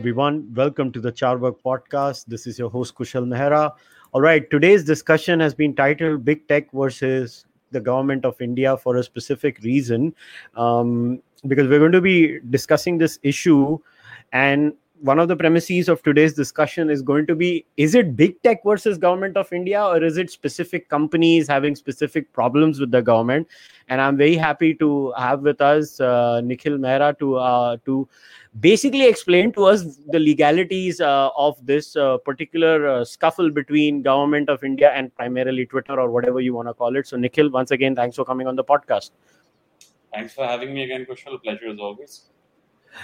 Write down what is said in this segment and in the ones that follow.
Everyone. Welcome to the Carvaka podcast. This is your host, Kushal Mehra. All right, today's discussion has been titled Big Tech versus the Government of India for a specific reason. Um, because we're going to be discussing this issue. And one of the premises of today's discussion is going to be is it big tech versus government of india or is it specific companies having specific problems with the government and i'm very happy to have with us uh, nikhil mehra to uh, to basically explain to us the legalities uh, of this uh, particular uh, scuffle between government of india and primarily twitter or whatever you want to call it so nikhil once again thanks for coming on the podcast thanks for having me again kushal pleasure as always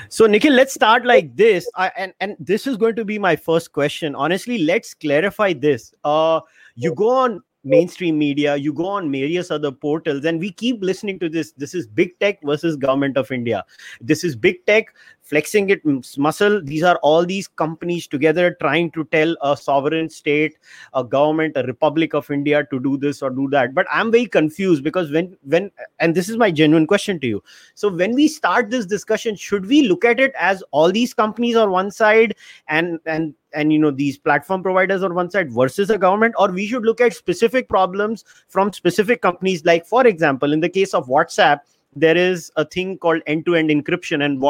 so, Nikhil, let's start like this. I, and, and this is going to be my first question. Honestly, let's clarify this. Uh, you go on mainstream media you go on various other portals and we keep listening to this this is big tech versus government of india this is big tech flexing its mm, muscle these are all these companies together trying to tell a sovereign state a government a republic of india to do this or do that. But i'm very confused because when when and this is my genuine question to you. So when we start this discussion should we look at it as all these companies on one side and and and you know these platform providers on one side versus a government? Or we should look at specific problems from specific companies like for example in the case of whatsapp there is a thing called end-to-end encryption and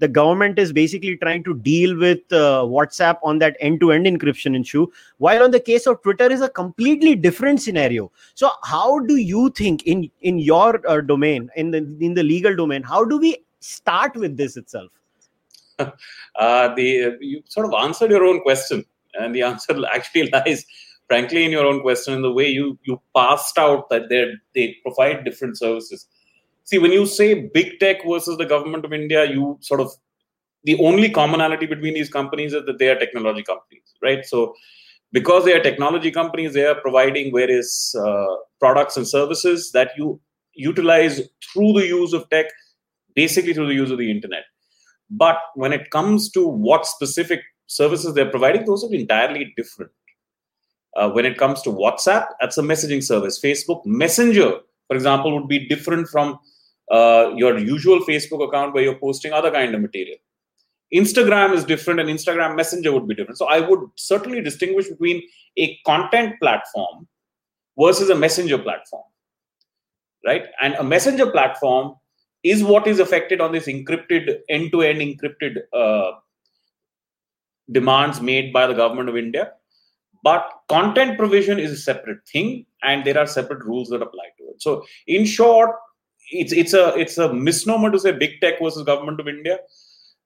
the government is basically trying to deal with uh, whatsapp on that end-to-end encryption issue while on the case of twitter is a completely different scenario so how do you think in in your uh, domain in the in the legal domain how do we start with this itself uh, the you sort of answered your own question, and the answer actually lies, frankly, in your own question in the way you you passed out that they they provide different services. See, when you say big tech versus the government of India, you sort of the only commonality between these companies is that they are technology companies, right? So because they are technology companies, they are providing various uh, products and services that you utilize through the use of tech, basically through the use of the internet. But when it comes to what specific services they're providing, those are entirely different. Uh, when it comes to WhatsApp, that's a messaging service. Facebook Messenger, for example, would be different from uh, your usual Facebook account where you're posting other kind of material. Instagram is different, and Instagram Messenger would be different. So I would certainly distinguish between a content platform versus a messenger platform, right? And a messenger platform is what is affected on this encrypted end-to-end encrypted uh, demands made by the government of India. But content provision is a separate thing, and there are separate rules that apply to it. So, in short, it's it's a it's a misnomer to say big tech versus government of India,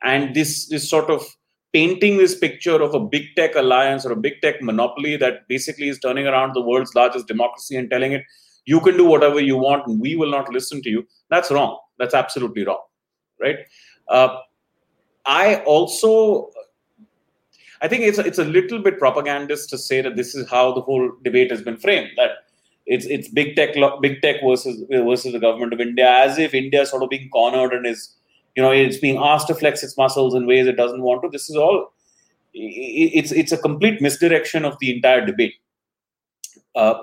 and this this sort of painting this picture of a big tech alliance or a big tech monopoly that basically is turning around the world's largest democracy and telling it you can do whatever you want and we will not listen to you. That's wrong that's absolutely wrong, right? Uh, I also, I think it's a, it's a little bit propagandist to say that this is how the whole debate has been framed. That it's it's big tech big tech versus versus the government of India, as if India is sort of being cornered and is you know it's being asked to flex its muscles in ways it doesn't want to. This is all it's it's a complete misdirection of the entire debate. Uh,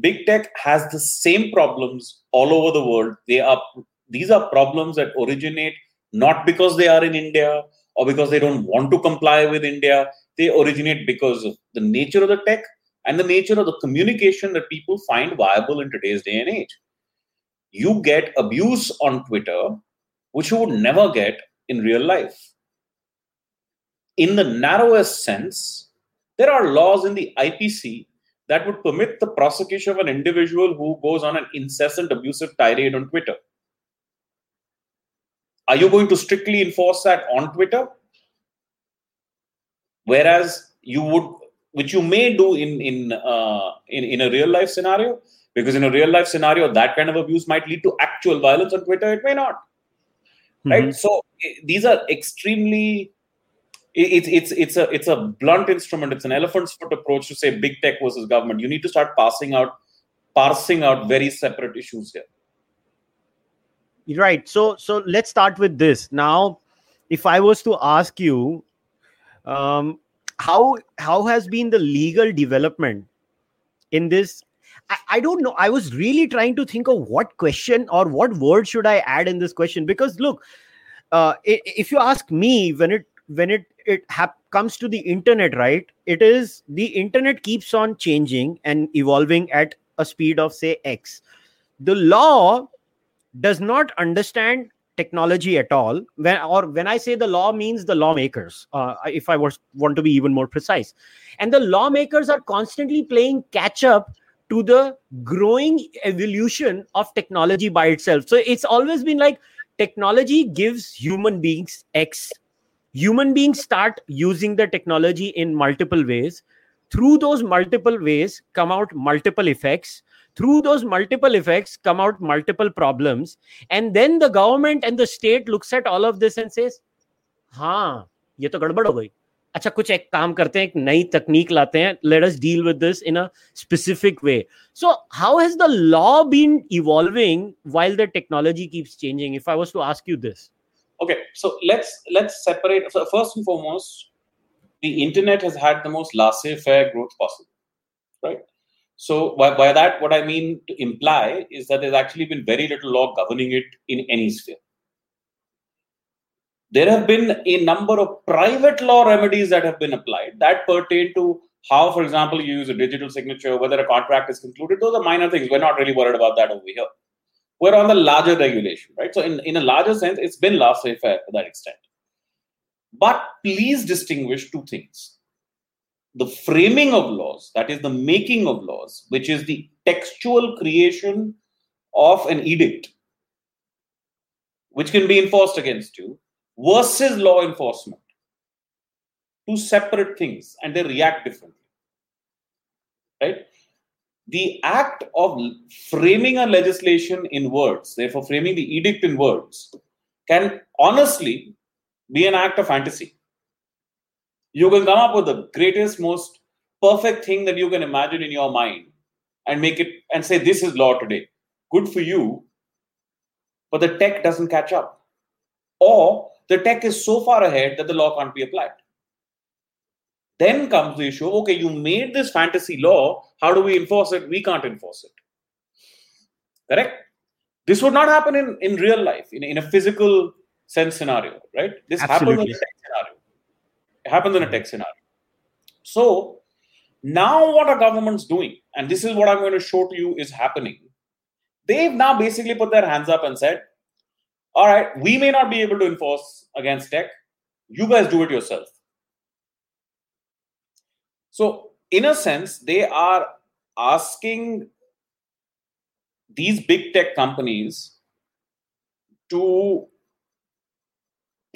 big tech has the same problems all over the world. They are these are problems that originate not because they are in India or because they don't want to comply with India. They originate because of the nature of the tech and the nature of the communication that people find viable in today's day and age. You get abuse on Twitter, which you would never get in real life. In the narrowest sense, there are laws in the IPC that would permit the prosecution of an individual who goes on an incessant abusive tirade on Twitter. Are you going to strictly enforce that on Twitter? Whereas you would, which you may do in in uh, in, in a real life scenario, because in a real life scenario, that kind of abuse might lead to actual violence on Twitter. It may not, mm-hmm. right? So these are extremely it's it's it's a it's a blunt instrument. It's an elephant's foot approach to say big tech versus government. You need to start passing out, parsing out very separate issues here right so so let's start with this now if i was to ask you um how how has been the legal development in this? I, I don't know. I was really trying to think of what question or what word should i add in this question? Because look uh, if you ask me when it when it it comes to the internet right it is the internet keeps on changing and evolving at a speed of say x. The law does not understand technology at all when or when i say the law means the lawmakers uh, if i was want to be even more precise. And the lawmakers are constantly playing catch up to the growing evolution of technology by itself. So it's always been like technology gives human beings x. Human beings start using the technology in multiple ways. Through those multiple ways come out multiple effects through those multiple effects come out multiple problems and then the government and the state looks at all of this and says हाँ ये तो गड़बड़ हो गई अच्छा कुछ एक काम करते हैं एक नई तकनीक लाते हैं let us deal with this in a specific way so how has the law been evolving while the technology keeps changing if i was to ask you this okay so let's let's separate so first and foremost the internet has had the most laissez-faire growth possible right So by, by that what i mean to imply is that there's actually been very little law governing it in any sphere there have been a number of private law remedies that have been applied that pertain to how, for example, you use a digital signature, whether a contract is concluded. Those are minor things. We're not really worried about that over here. We're on the larger regulation, right? So, in, in a larger sense, it's been laissez faire to that extent. But please distinguish two things the framing of laws, that is, the making of laws, which is the textual creation of an edict, which can be enforced against you, versus law enforcement. Two separate things and they react differently. Right? The act of framing a legislation in words therefore framing the edict in words can honestly be an act of fantasy you can come up with the greatest most perfect thing that you can imagine in your mind and make it and say this is law today good for you but the tech doesn't catch up or the tech is so far ahead that the law can't be applied. Then comes the issue okay, you made this fantasy law. How do we enforce it? We can't enforce it. Correct? This would not happen in, in real life, in, in a physical sense scenario, right? This Absolutely. happens in a tech scenario. It happens in a tech scenario. So now what are governments doing? And this is what I'm going to show to you is happening. They've now basically put their hands up and said, all right, we may not be able to enforce against tech. You guys do it yourself. So, in a sense, they are asking these big tech companies to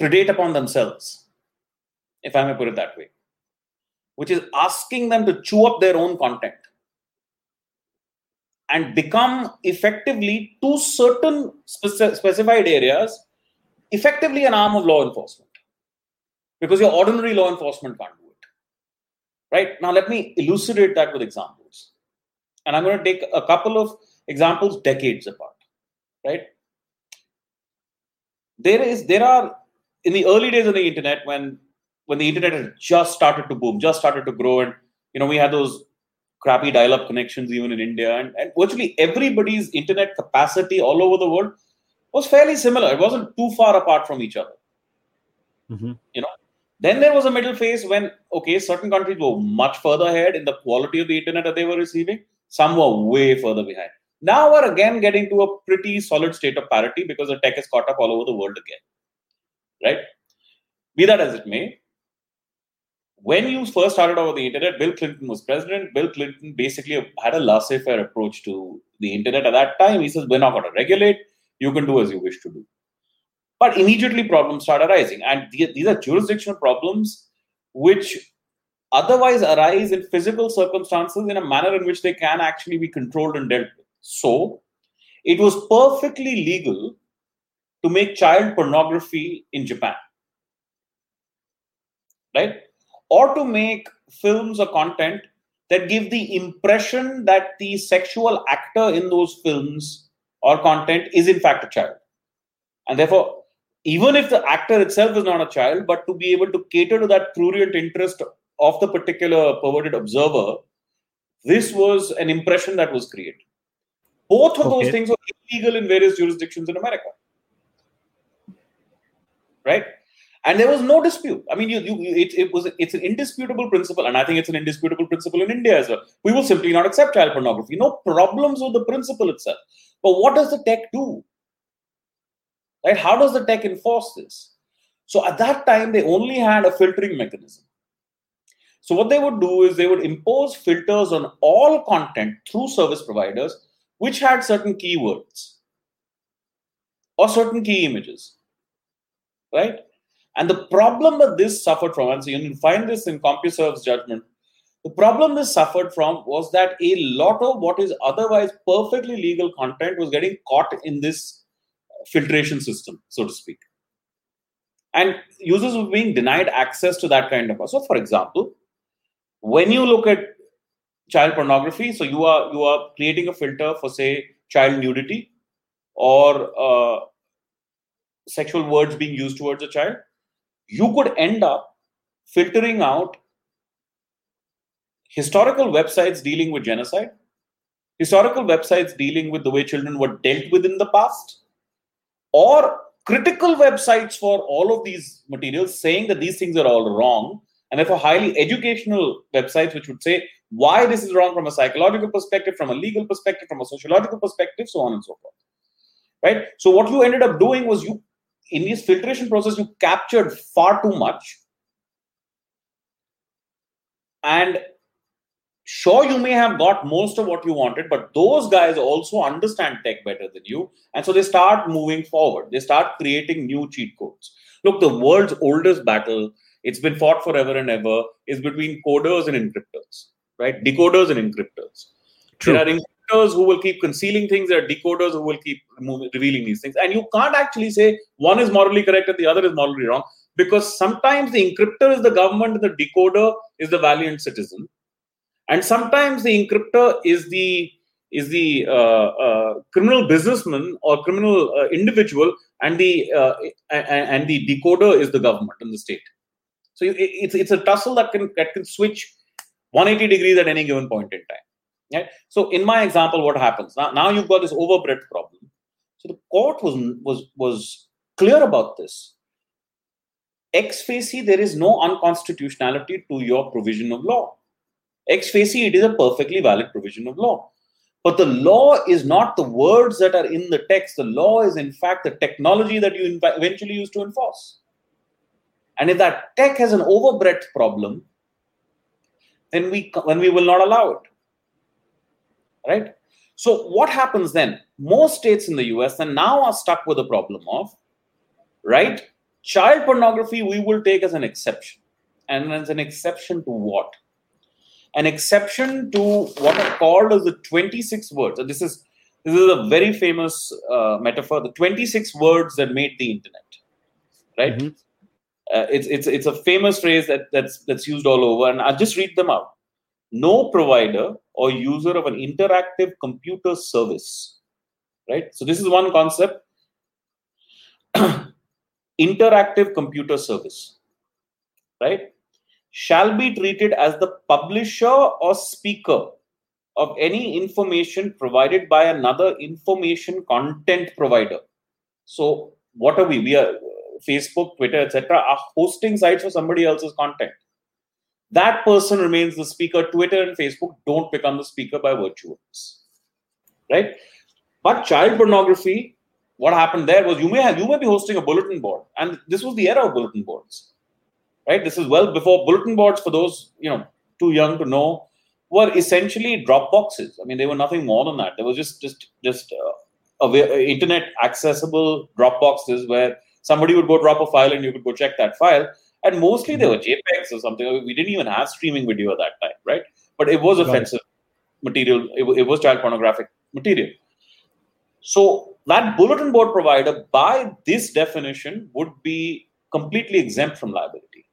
predate upon themselves, if I may put it that way, which is asking them to chew up their own content and become effectively to certain speci- specified areas effectively an arm of law enforcement. Because your ordinary law enforcement can't do it. Right? Now let me elucidate that with examples. And i'm going to take a couple of examples decades apart. Right? There is there are in the early days of the internet when when the internet had just started to boom just started to grow and you know we had those crappy dial-up connections even in India, and, and virtually everybody's internet capacity all over the world was fairly similar. It wasn't too far apart from each other. Mm-hmm. You know, then there was a middle phase when okay, certain countries were much further ahead in the quality of the internet that they were receiving. Some were way further behind. Now we're again getting to a pretty solid state of parity because the tech is caught up all over the world again. Right? Be that as it may, when you first started over the internet, Bill Clinton was president. Bill Clinton basically had a laissez faire approach to the internet at that time. He says, We're not going to regulate. You can do as you wish to do. But immediately problems start arising. And these are jurisdictional problems which otherwise arise in physical circumstances in a manner in which they can actually be controlled and dealt with. So it was perfectly legal to make child pornography in Japan. Right? Or to make films or content that give the impression that the sexual actor in those films or content is in fact a child. And therefore, even if the actor itself is not a child, but to be able to cater to that prurient interest of the particular perverted observer, this was an impression that was created. Both of okay. those things were illegal in various jurisdictions in America. Right? And there was no dispute. I mean, you, you, it, it was it's an indisputable principle, and I think it's an indisputable principle in India as well. We will simply not accept child pornography. No problems with the principle itself. But what does the tech do? Right? How does the tech enforce this? So at that time, they only had a filtering mechanism. So what they would do is they would impose filters on all content through service providers, which had certain keywords or certain key images, right? And the problem that this suffered from, and so you find this in CompuServe's judgment, the problem this suffered from was that a lot of what is otherwise perfectly legal content was getting caught in this filtration system, so to speak. And users were being denied access to that kind of. So, for example, when you look at child pornography, so you are you are creating a filter for say child nudity or uh, sexual words being used towards a child, you could end up filtering out historical websites dealing with genocide, historical websites dealing with the way children were dealt with in the past, or critical websites for all of these materials saying that these things are all wrong, and therefore highly educational websites which would say why this is wrong from a psychological perspective, from a legal perspective, from a sociological perspective, so on and so forth. Right? So, what you ended up doing was you in this filtration process you captured far too much. And sure you may have got most of what you wanted but those guys also understand tech better than you. And so they start moving forward. They start creating new cheat codes. Look the world's oldest battle it's been fought forever and ever is between coders and encryptors right? Decoders and encryptors. True. there are encryptors who will keep concealing things. There are decoders who will keep revealing these things. And you can't actually say one is morally correct and the other is morally wrong because sometimes the encryptor is the government, and the decoder is the valiant citizen, and sometimes the encryptor is the is the uh, uh, criminal businessman or criminal uh, individual, and the uh, and the decoder is the government and the state. So it's it's a tussle that can that can switch 180 degrees at any given point in time. Right? So in my example, what happens now? Now you've got this overbreadth problem. So the court was was was clear about this. Ex facie, there is no unconstitutionality to your provision of law. Ex facie, it is a perfectly valid provision of law. But the law is not the words that are in the text. The law is, in fact, the technology that you eventually use to enforce. And if that tech has an overbreadth problem, then we, when we will not allow it right? So what happens then? Most states in the US and now are stuck with the problem of, right? Child pornography we will take as an exception. And as an exception to what? An exception to what are called as the 26 words. And this is this is a very famous uh, metaphor, the 26 words that made the internet. Right? Mm-hmm. Uh, it's it's it's a famous phrase that that's that's used all over, and I'll just read them out no provider or user of an interactive computer service right? So this is one concept. Interactive computer service right? Shall be treated as the publisher or speaker of any information provided by another information content provider. So what are we? We are facebook twitter etc are hosting sites for somebody else's content that person remains the speaker. Twitter and Facebook don't become the speaker by virtue of this. Right? But child pornography, what happened there was you may have you may be hosting a bulletin board, and this was the era of bulletin boards. Right? This is well before bulletin boards, for those you know too young to know, were essentially drop boxes. I mean, they were nothing more than that. They were just just just uh, internet accessible drop boxes where somebody would go drop a file and you could go check that file and mostly they were JPEGs or something. We didn't even have streaming video at that time, right? But it was offensive material. It, it was child pornographic material. So that bulletin board provider, by this definition, would be completely exempt from liability.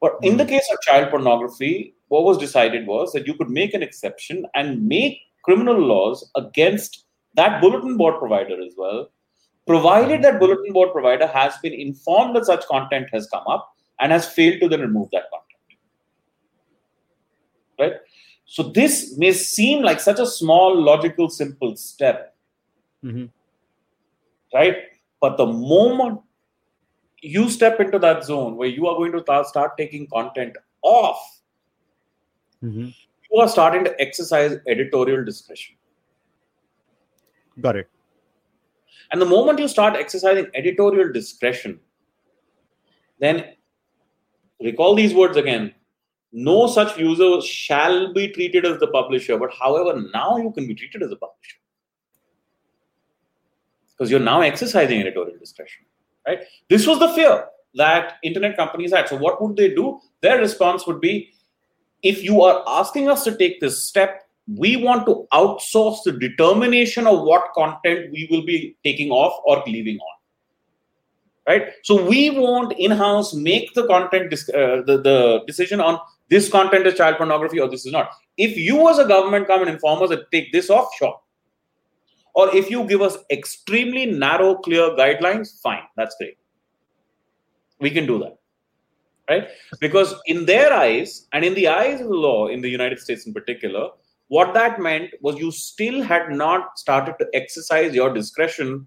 But in the hmm. case of child pornography, what was decided was that you could make an exception and make criminal laws against that bulletin board provider as well provided that bulletin board provider has been informed that such content has come up and has failed to then remove that content. Right? So this may seem like such a small, logical, simple step. Mm-hmm. Right? But the moment you step into that zone where you are going to start taking content off, mm-hmm. you are starting to exercise editorial discretion. Got it. And the moment you start exercising editorial discretion, then recall these words again no such user shall be treated as the publisher, but however, now you can be treated as a publisher because you're now exercising editorial discretion, right? This was the fear that internet companies had. So, what would they do? Their response would be if you are asking us to take this step, we want to outsource the determination of what content we will be taking off or leaving on. Right? So we won't in-house make the content uh, the, the decision on this content is child pornography or this is not. If you as a government come and inform us that take this off sure. Or if you give us extremely narrow clear guidelines fine. That's great. We can do that. Right? Because in their eyes and in the eyes of the law in the united states in particular what that meant was you still had not started to exercise your discretion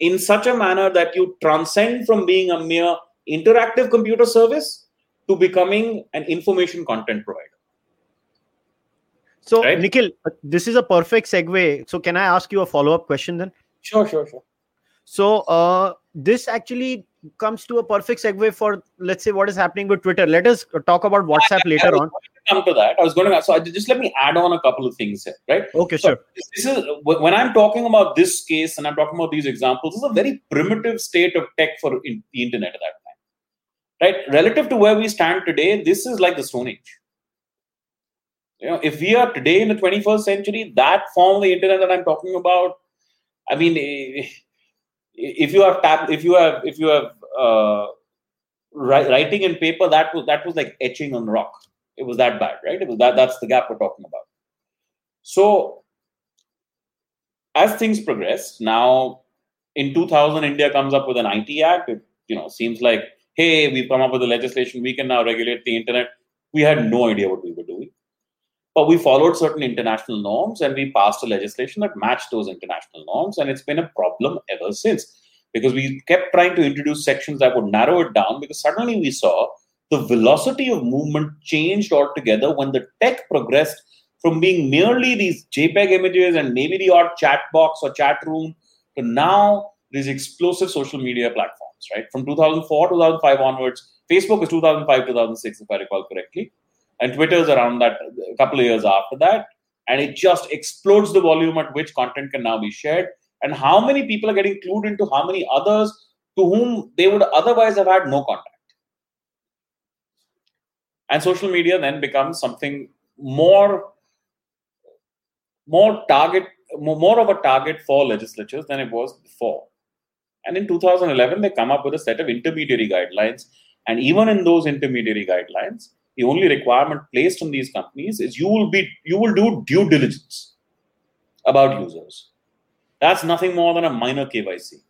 in such a manner that you transcend from being a mere interactive computer service to becoming an information content provider. So, right? Nikhil, this is a perfect segue. So, can I ask you a follow up question then? Sure, sure, sure. So, uh, this actually comes to a perfect segue for let's say what is happening with Twitter. Let us talk about WhatsApp I, later I on. Come to that. I was going to. So just let me add on a couple of things here, right? Okay, so sure. This is when I'm talking about this case and I'm talking about these examples. This is a very primitive state of tech for in, the internet at that time, right? Relative to where we stand today, this is like the Stone Age. You know, if we are today in the 21st century, that form of the internet that I'm talking about, I mean. Eh, if you have tab if you have if you have uh, writing in paper that was that was like etching on rock. It was that bad right? It was that that's the gap we're talking about. So as things progress now in 2000 india comes up with an it act. It you know seems like hey we've come up with a legislation we can now regulate the internet. We had no idea what we were but we followed certain international norms and we passed a legislation that matched those international norms. And it's been a problem ever since because we kept trying to introduce sections that would narrow it down because suddenly we saw the velocity of movement changed altogether when the tech progressed from being merely these JPEG images and maybe the odd chat box or chat room to now these explosive social media platforms, right? From 2004, 2005 onwards, Facebook is 2005, 2006, if I recall correctly and Twitter's around that a couple of years after that, and it just explodes the volume at which content can now be shared, and how many people are getting clued into how many others to whom they would otherwise have had no contact. And social media then becomes something more, more target, more of a target for legislatures than it was before. And in 2011, they come up with a set of intermediary guidelines. And even in those intermediary guidelines, the only requirement placed on these companies is you will be you will do due diligence about users. That's nothing more than a minor kyc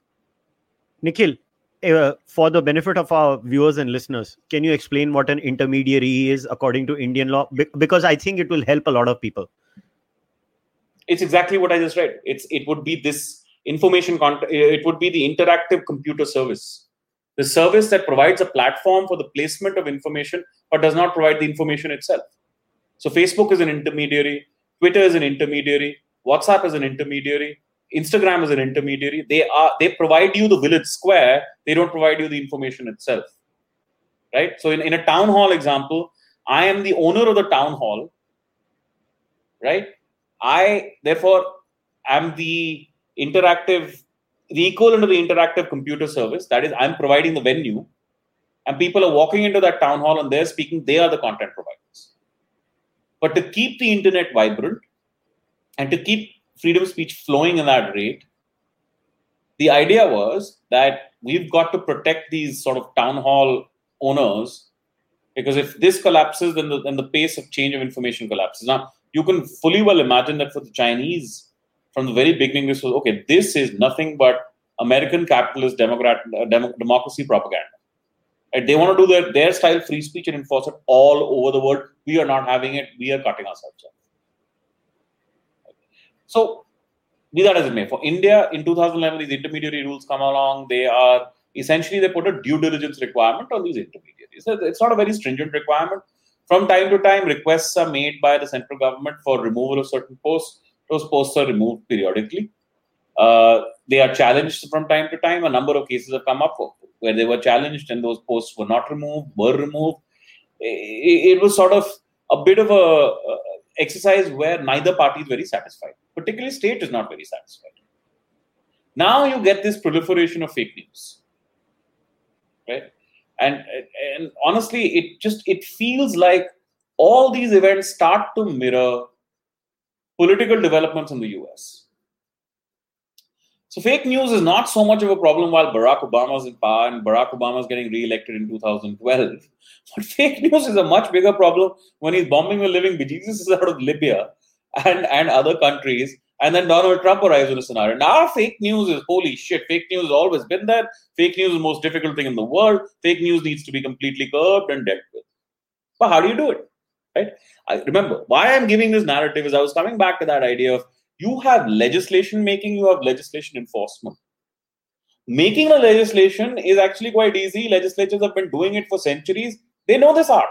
nikhil uh, for the benefit of our viewers and listeners can you explain what an intermediary is according to indian law? Be- because i think it will help a lot of people. It's exactly what i just read. It's it would be this information it would be the interactive computer service the service that provides a platform for the placement of information but does not provide the information itself. So Facebook is an intermediary, Twitter is an intermediary, WhatsApp is an intermediary, Instagram is an intermediary. They are they provide you the village square, they don't provide you the information itself. Right? So in, in a town hall example, I am the owner of the town hall. Right? I therefore am the interactive the equivalent of the interactive computer service. That is, I'm providing the venue, and people are walking into that town hall and they're speaking, they are the content providers. But to keep the internet vibrant and to keep freedom of speech flowing in that rate, the idea was that we've got to protect these sort of town hall owners because if this collapses, then the, then the pace of change of information collapses. Now, you can fully well imagine that for the Chinese, from the very beginning, this was okay. This is nothing but American capitalist democrat uh, dem- democracy propaganda. And they want to do their, their style free speech and enforce it all over the world. We are not having it. We are cutting ourselves off. So, be that as it may, for India in 2011, these intermediary rules come along. They are essentially they put a due diligence requirement on these intermediaries. It's not a very stringent requirement. From time to time, requests are made by the central government for removal of certain posts. Those posts are removed periodically. Uh, they are challenged from time to time. A number of cases have come up where they were challenged and those posts were not removed, were removed. It, it was sort of a bit of a, a exercise where neither party is very satisfied. Particularly, state is not very satisfied. Now you get this proliferation of fake news, right? And and honestly, it just it feels like all these events start to mirror political developments in the US so fake news is not so much of a problem while Barack Obama is in power and Barack Obama is getting re-elected in 2012. But fake news is a much bigger problem when he's bombing the living bejesus out of Libya and, and other countries. And then Donald Trump arrives in a scenario. Now fake news is holy shit. Fake news has always been there. Fake news is the most difficult thing in the world. Fake news needs to be completely curbed and dealt with. But how do you do it? Right? I remember why I'm giving this narrative is I was coming back to that idea of you have legislation making, you have legislation enforcement. Making a legislation is actually quite easy. Legislatures have been doing it for centuries. They know this art.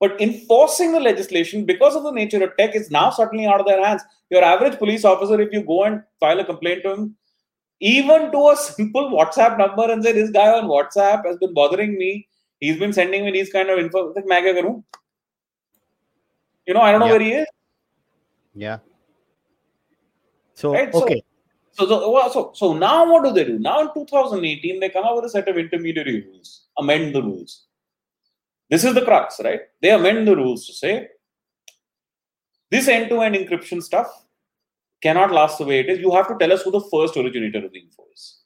But enforcing the legislation, because of the nature of tech, is now suddenly out of their hands. Your average police officer, if you go and file a complaint to him, even to a simple WhatsApp number and say, This guy on WhatsApp has been bothering me, he's been sending me these kind of info. Like, You know, I don't know yeah. where he is. Yeah. So Right, okay. So, so, so, so now what do they do? Now in 2018, they come up with a set of intermediary rules, amend the rules. This is the crux, right? They amend the rules to say this end to end encryption stuff cannot last the way it is. You have to tell us who the first originator of the info is.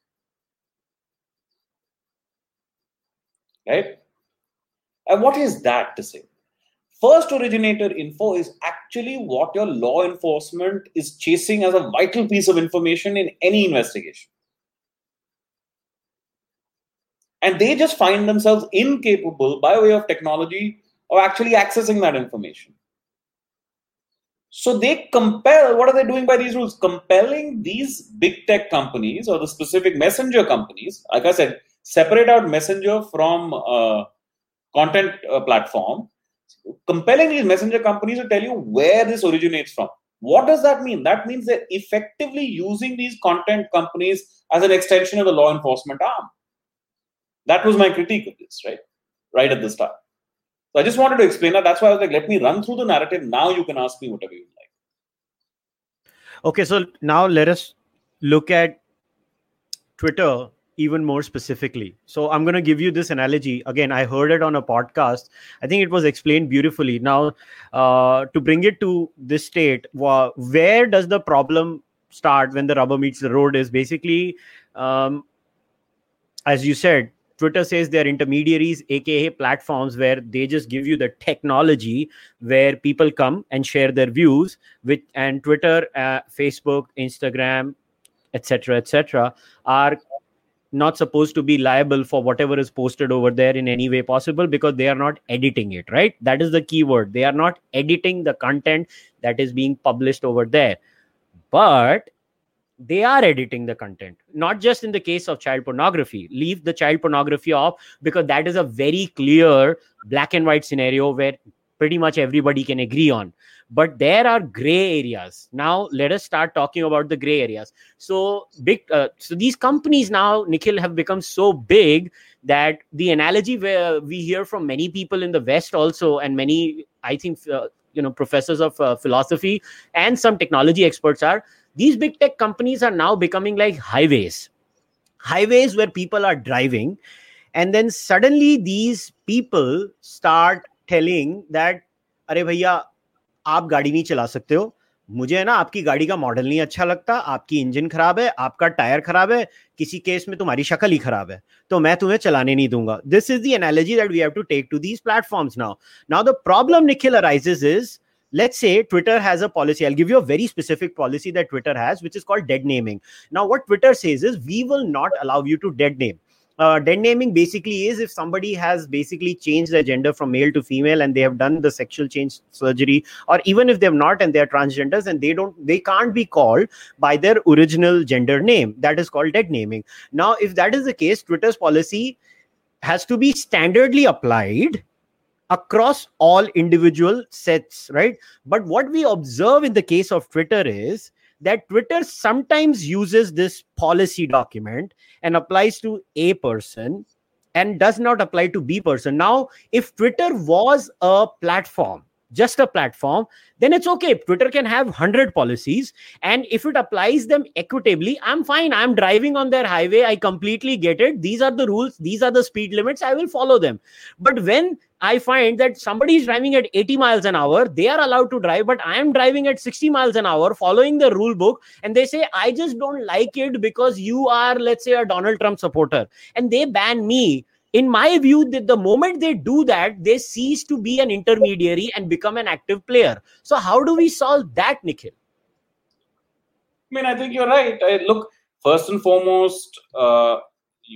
Right? And what is that to say? First originator info is actually what your law enforcement is chasing as a vital piece of information in any investigation. And they just find themselves incapable by way of technology of actually accessing that information. So they compel, what are they doing by these rules? Compelling these big tech companies or the specific messenger companies, like I said, separate out messenger from uh, content uh, platform compelling these messenger companies to tell you where this originates from. What does that mean? That means they're effectively using these content companies as an extension of the law enforcement arm. That was my critique of this, right? Right at the start. So I just wanted to explain that. That's why I was like, let me run through the narrative. Now you can ask me whatever you like. Okay, so now let us look at Twitter even more specifically. So I'm going to give you this analogy. Again, I heard it on a podcast. I think it was explained beautifully. Now, uh, to bring it to this state, where does the problem start when the rubber meets the road is basically, um, as you said, Twitter says they're intermediaries, aka platforms where they just give you the technology where people come and share their views with and Twitter, uh, Facebook, Instagram, etc., etc., are not supposed to be liable for whatever is posted over there in any way possible because they are not editing it right? That is the key word. They are not editing the content that is being published over there. But they are editing the content not just in the case of child pornography. Leave the child pornography off because that is a very clear black and white scenario where pretty much everybody can agree on but there are gray areas now let us start talking about the gray areas so big uh, so these companies now nikhil have become so big that the analogy where we hear from many people in the west also and many i think uh, you know professors of uh, philosophy and some technology experts are these big tech companies are now becoming like highways highways where people are driving and then suddenly these people start telling that अरे भैया आप गाड़ी नहीं चला सकते हो मुझे है ना आपकी गाड़ी का मॉडल नहीं अच्छा लगता आपकी इंजन खराब है आपका टायर खराब है किसी केस में तुम्हारी शक्ल ही खराब है तो मैं तुम्हें चलाने नहीं दूँगा this is the analogy that we have to take to these platforms now now the problem Nikhil arises is let's say twitter has a policy i'll give you a very specific policy that twitter has which is called dead naming now what twitter says is we will not allow you to dead name uh, dead naming basically is if somebody has basically changed their gender from male to female and they have done the sexual change surgery or even if they've not and they're transgenders and they don't they can't be called by their original gender name. That is called dead naming. Now if that is the case twitter's policy has to be standardly applied across all individual sets right? But what we observe in the case of twitter is that Twitter sometimes uses this policy document and applies to A person and does not apply to B person. Now, if Twitter was a platform, just a platform, then it's okay. Twitter can have 100 policies. And if it applies them equitably, I'm fine. I'm driving on their highway. I completely get it. These are the rules. These are the speed limits. I will follow them. But when I find that somebody is driving at 80 miles an hour, they are allowed to drive, but I am driving at 60 miles an hour, following the rule book, and they say, I just don't like it because you are, let's say, a Donald Trump supporter, and they ban me. In my view, that the moment they do that, they cease to be an intermediary and become an active player. So, how do we solve that, Nikhil? I mean, I think you're right. I, look, first and foremost, uh,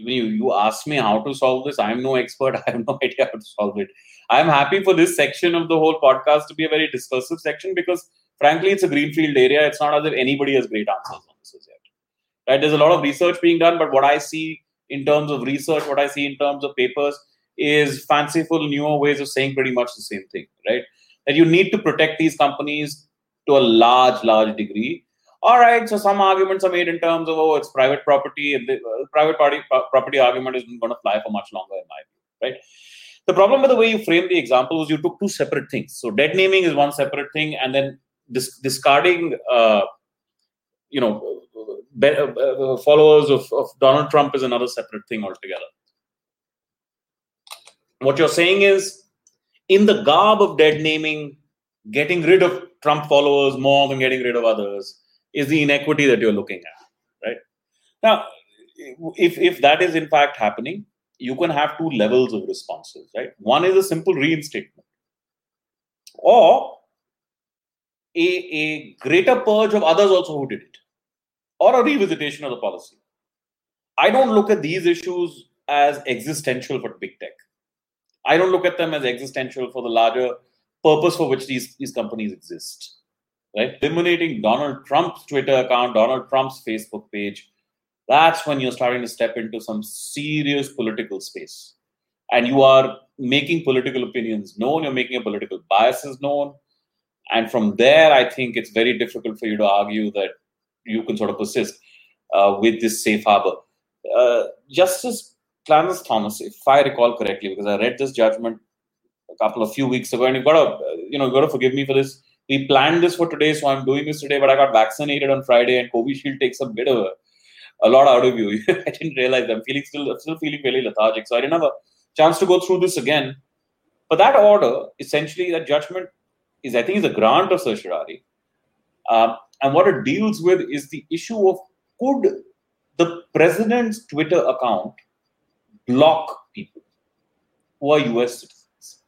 you, you ask me how to solve this. I'm no expert. I have no idea how to solve it. I'm happy for this section of the whole podcast to be a very discursive section because, frankly, it's a greenfield area. It's not as if anybody has great answers on this as yet. Right? There's a lot of research being done, but what I see in terms of research, what I see in terms of papers, is fanciful, newer ways of saying pretty much the same thing. Right? That you need to protect these companies to a large, large degree all right so some arguments are made in terms of oh it's private property the uh, private party property argument isn't going to fly for much longer in my view right? The problem with the way you frame the example was you took two separate things. So dead naming is one separate thing and then dis- discarding uh, you know be- uh, uh, followers of, of donald trump is another separate thing altogether. What you're saying is in the garb of dead naming getting rid of trump followers more than getting rid of others is the inequity that you're looking at, right? Now, if if that is in fact happening, you can have two levels of responses, right? One is a simple reinstatement, or a, a greater purge of others also who did it, or a revisitation of the policy. I don't look at these issues as existential for big tech. I don't look at them as existential for the larger purpose for which these, these companies exist right? Eliminating Donald Trump's Twitter account, Donald Trump's Facebook page, that's when you're starting to step into some serious political space. And you are making political opinions known, you're making a political biases known. And from there, I think it's very difficult for you to argue that you can sort of persist uh, with this safe harbor. Uh, Justice Clarence Thomas, if I recall correctly, because I read this judgment a couple of few weeks ago, and you've got to, you know, you've got to forgive me for this we planned this for today, so I'm doing this today, but I got vaccinated on Friday and Covishield takes a bit of a, a lot out of you. I didn't realize I'm feeling still I'm still feeling really lethargic. So I didn't have a chance to go through this again. But that order, essentially, that judgment is I think is a grant of certiorari. Um, and what it deals with is the issue of could the president's Twitter account block people who are US citizens?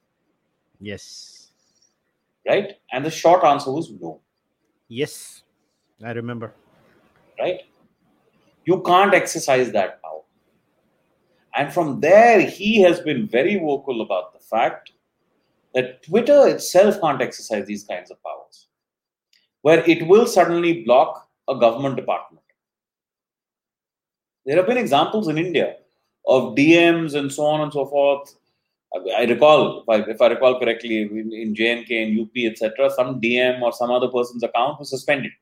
Yes right? And the short answer was no. Yes, I remember. Right? You can't exercise that power. And from there, he has been very vocal about the fact that Twitter itself can't exercise these kinds of powers, where it will suddenly block a government department. There have been examples in India of DMs and so on and so forth I recall, if I, if I recall correctly, in, in JNK and UP, etc., some DM or some other person's account was suspended.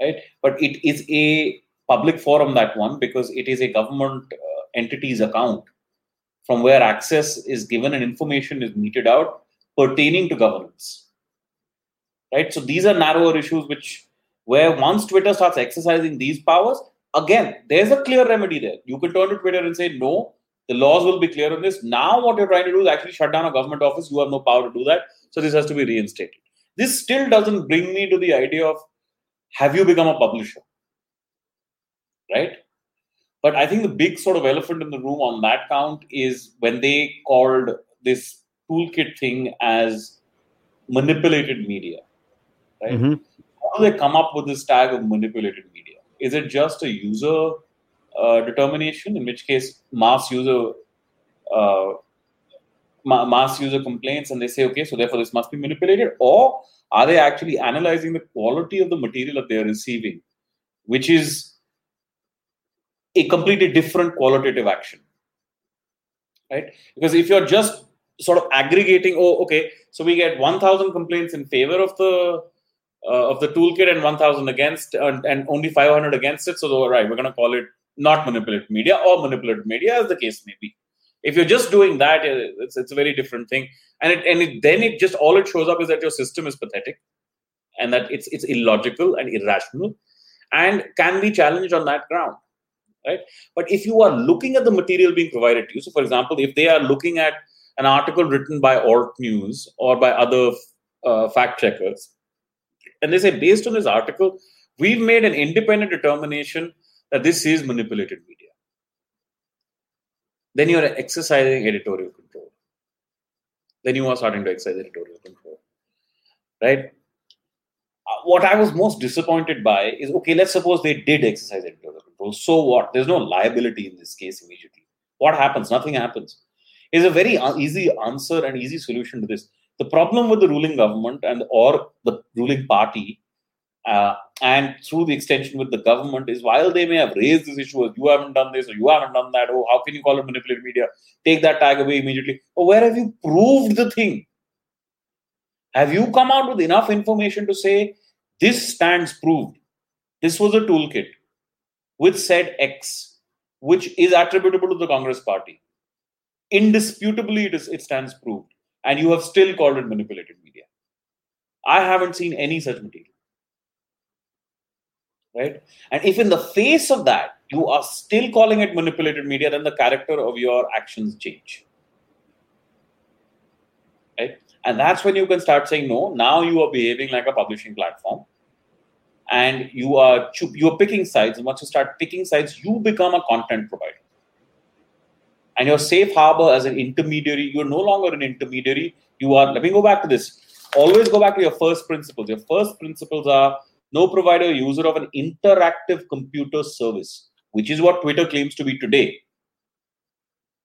Right? But it is a public forum, that one, because it is a government uh, entity's account from where access is given and information is meted out pertaining to governance. Right? So these are narrower issues which, where once Twitter starts exercising these powers, again, there's a clear remedy there. You can turn to Twitter and say, no, the laws will be clear on this. Now, what you're trying to do is actually shut down a government office. You have no power to do that. So, this has to be reinstated. This still doesn't bring me to the idea of have you become a publisher? Right? But I think the big sort of elephant in the room on that count is when they called this toolkit thing as manipulated media. Right? Mm-hmm. How do they come up with this tag of manipulated media? Is it just a user uh, determination, in which case mass user uh, ma- mass user complaints and they say, okay, so therefore this must be manipulated, or are they actually analyzing the quality of the material that they are receiving, which is a completely different qualitative action, right? Because if you're just sort of aggregating, oh, okay, so we get 1,000 complaints in favor of the uh, of the toolkit and 1,000 against, and, and only 500 against it. So, all right, we're going to call it not manipulate media or manipulate media, as the case may be. If you're just doing that, it's, it's a very different thing. And it, and it, then it just all it shows up is that your system is pathetic, and that it's it's illogical and irrational, and can be challenged on that ground, right? But if you are looking at the material being provided to you, so for example, if they are looking at an article written by Alt News or by other uh, fact checkers, and they say based on this article, we've made an independent determination that this is manipulated media then you are exercising editorial control. Then you are starting to exercise editorial control, right? Uh, what I was most disappointed by is okay, let's suppose they did exercise editorial control. So what? There's no liability in this case immediately. What happens? Nothing happens. Is a very easy answer and easy solution to this. The problem with the ruling government and or the ruling party uh, and through the extension with the government is while they may have raised this issue you haven't done this or you haven't done that, oh, how can you call it manipulated media? Take that tag away immediately. Or where have you proved the thing? Have you come out with enough information to say this stands proved? This was a toolkit which said X, which is attributable to the Congress party. Indisputably, it, is, it stands proved. And you have still called it manipulated media. I haven't seen any such material right? And if in the face of that you are still calling it manipulated media, then the character of your actions change. Right? And that's when you can start saying, no, now you are behaving like a publishing platform. And you are you are picking sides. And once you start picking sides, you become a content provider. And your safe harbor as an intermediary, you're no longer an intermediary. You are, let me go back to this. Always go back to your first principles. Your first principles are no provider user of an interactive computer service, which is what Twitter claims to be today,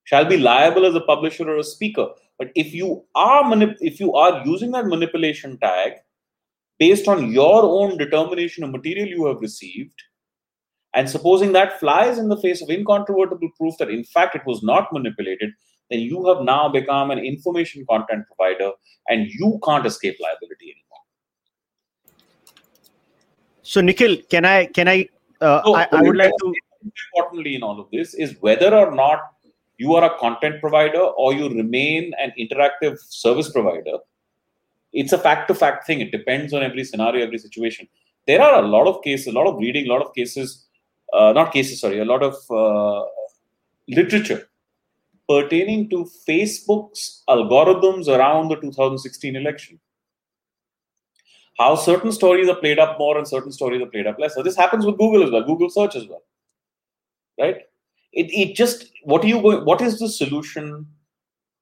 shall be liable as a publisher or a speaker. But if you are manip- if you are using that manipulation tag based on your own determination of material you have received, and supposing that flies in the face of incontrovertible proof that in fact it was not manipulated, then you have now become an information content provider and you can't escape liability anymore. So, Nikhil, can I can I? Uh, so, I, I would like to. Importantly, in all of this is whether or not you are a content provider or you remain an interactive service provider. It's a fact to fact thing. It depends on every scenario, every situation. There are a lot of cases, a lot of reading, a lot of cases, uh, not cases, sorry, a lot of uh, literature pertaining to Facebook's algorithms around the 2016 election how certain stories are played up more and certain stories are played up less. So this happens with Google as well, Google search as well. Right? It, it just what are you going what is the solution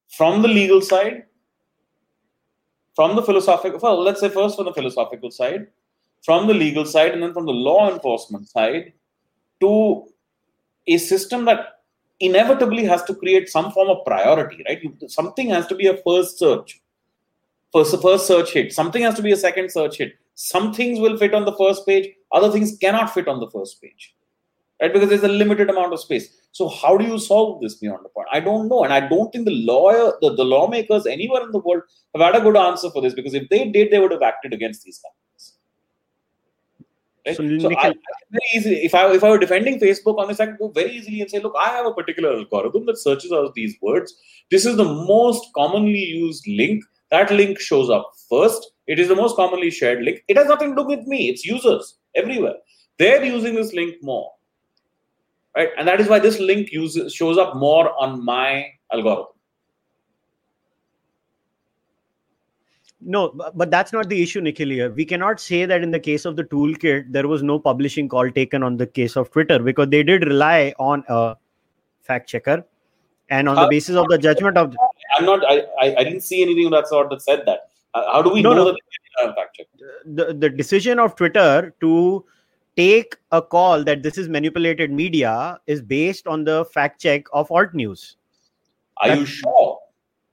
from the legal side? From the philosophical well, let's say first from the philosophical side, from the legal side, and then from the law enforcement side to a system that inevitably has to create some form of priority, right? Something has to be a first search first, first search hit. Something has to be a second search hit. Some things will fit on the first page, other things cannot fit on the first page. Right? Because there's a limited amount of space. So how do you solve this beyond the point? I don't know. And I don't think the lawyer, the, the lawmakers anywhere in the world have had a good answer for this because if they did, they would have acted against these companies. Right? So, so I, very easy. If I if I were defending Facebook on this, I could go very easily and say, look, I have a particular algorithm that searches out these words. This is the most commonly used link that link shows up first. It is the most commonly shared link. It has nothing to do with me. It's users everywhere. They're using this link more. Right? And that is why this link uses, shows up more on my algorithm. No, but that's not the issue, Nikhil. Here. We cannot say that in the case of the toolkit, there was no publishing call taken on the case of Twitter because they did rely on a fact checker. And on the uh, basis of the judgment of. I'm not. I, I, I didn't see anything of that sort that said that. Uh, how do we no, know no. that fact check? The the decision of Twitter to take a call that this is manipulated media is based on the fact check of alt news. Are you sure?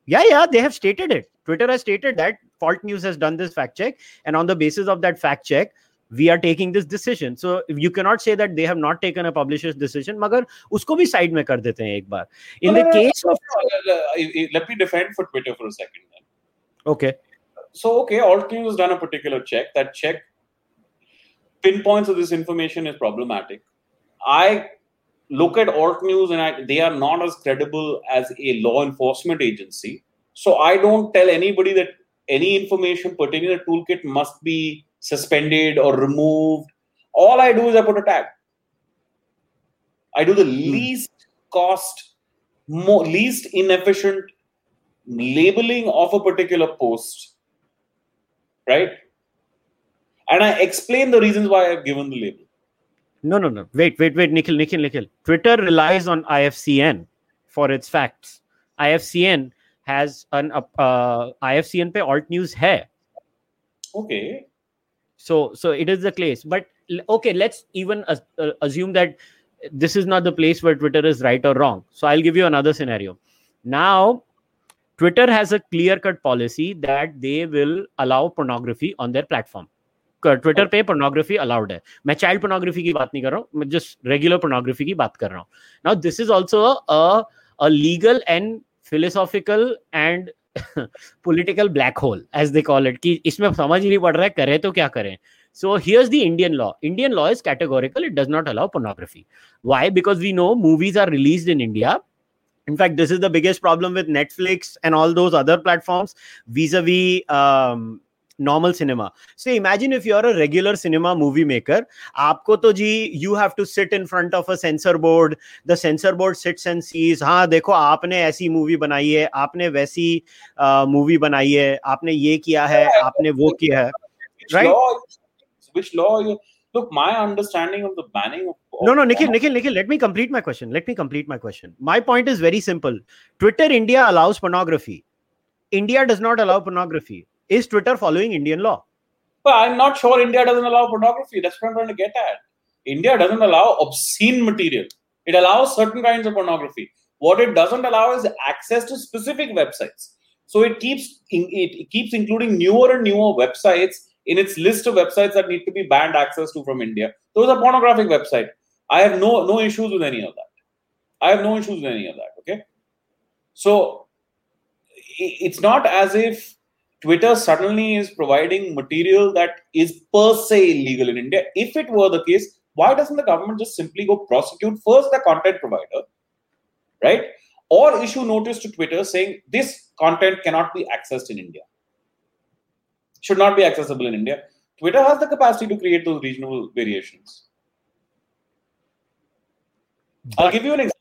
Yeah, yeah, they have stated it. Twitter has stated that Alt News has done this fact check, and on the basis of that fact check, we are taking this decision. So you cannot say that they have not taken a publisher's decision. मगर उसको भी side में कर देते हैं एक बार. In No, the no, no, case no, of no, no, Let me defend for Twitter for a second. Then. okay, So, okay, Alt News has done a particular check. That check pinpoints that this information is problematic. I look at Alt News and I, they are not as credible as a law enforcement agency. So, I don't tell anybody that any information pertaining to the toolkit must be suspended or removed. All I do is I put a tag. I do the least cost, more, least inefficient labeling of a particular post, right? And I explain the reasons why I've given the label. no, no, no. Wait, wait, wait, Nikhil, Nikhil, Nikhil. Twitter relies on IFCN for its facts. IFCN has an uh, uh, IFCN पे alt news है. Okay so so it is the case but l- okay let's even as, uh, assume that this is not the place where twitter is right or wrong so i'll give you another scenario now twitter has a clear cut policy that they will allow pornography on their platform Twitter पे pornography allowed है मैं child pornography की बात नहीं कर रहा हूँ मैं just regular pornography की बात कर रहा हूँ now this is also a a legal and philosophical and political black hole as they call it कि इसमें समझ ही नहीं पड़ रहा है करें तो क्या करें so here's the indian law indian law is categorical it does not allow pornography why because we know movies are released in india in fact this is the biggest problem with netflix and all those other platforms vis-a-vis um, normal cinema so imagine if you're a regular cinema movie maker आपको तो जी you have to sit in front of a censor board the censor board sits and sees हाँ देखो आपने ऐसी movie बनाई है आपने वैसी मूवी uh, बनाई है आपने ये किया है आपने वो किया है law? Which law? You, look, my understanding of the banning of. no no nikhil nikhil nikhil let me complete my question let me complete my question my point is very simple twitter india allows pornography india does not allow pornography is twitter following indian law But I'm not sure India doesn't allow pornography. That's what I'm trying to get at. India doesn't allow obscene material. It allows certain kinds of pornography. What it doesn't allow is access to specific websites. So it keeps it keeps including newer and newer websites in its list of websites that need to be banned access to from India. Those are pornographic websites. I have no no issues with any of that. I have no issues with any of that. Okay. So it's not as if Twitter suddenly is providing material that is per se illegal in India. If it were the case, why doesn't the government just simply go prosecute first the content provider, right? Or issue notice to Twitter saying this content cannot be accessed in India, should not be accessible in India. Twitter has the capacity to create those regional variations. I'll give you an example.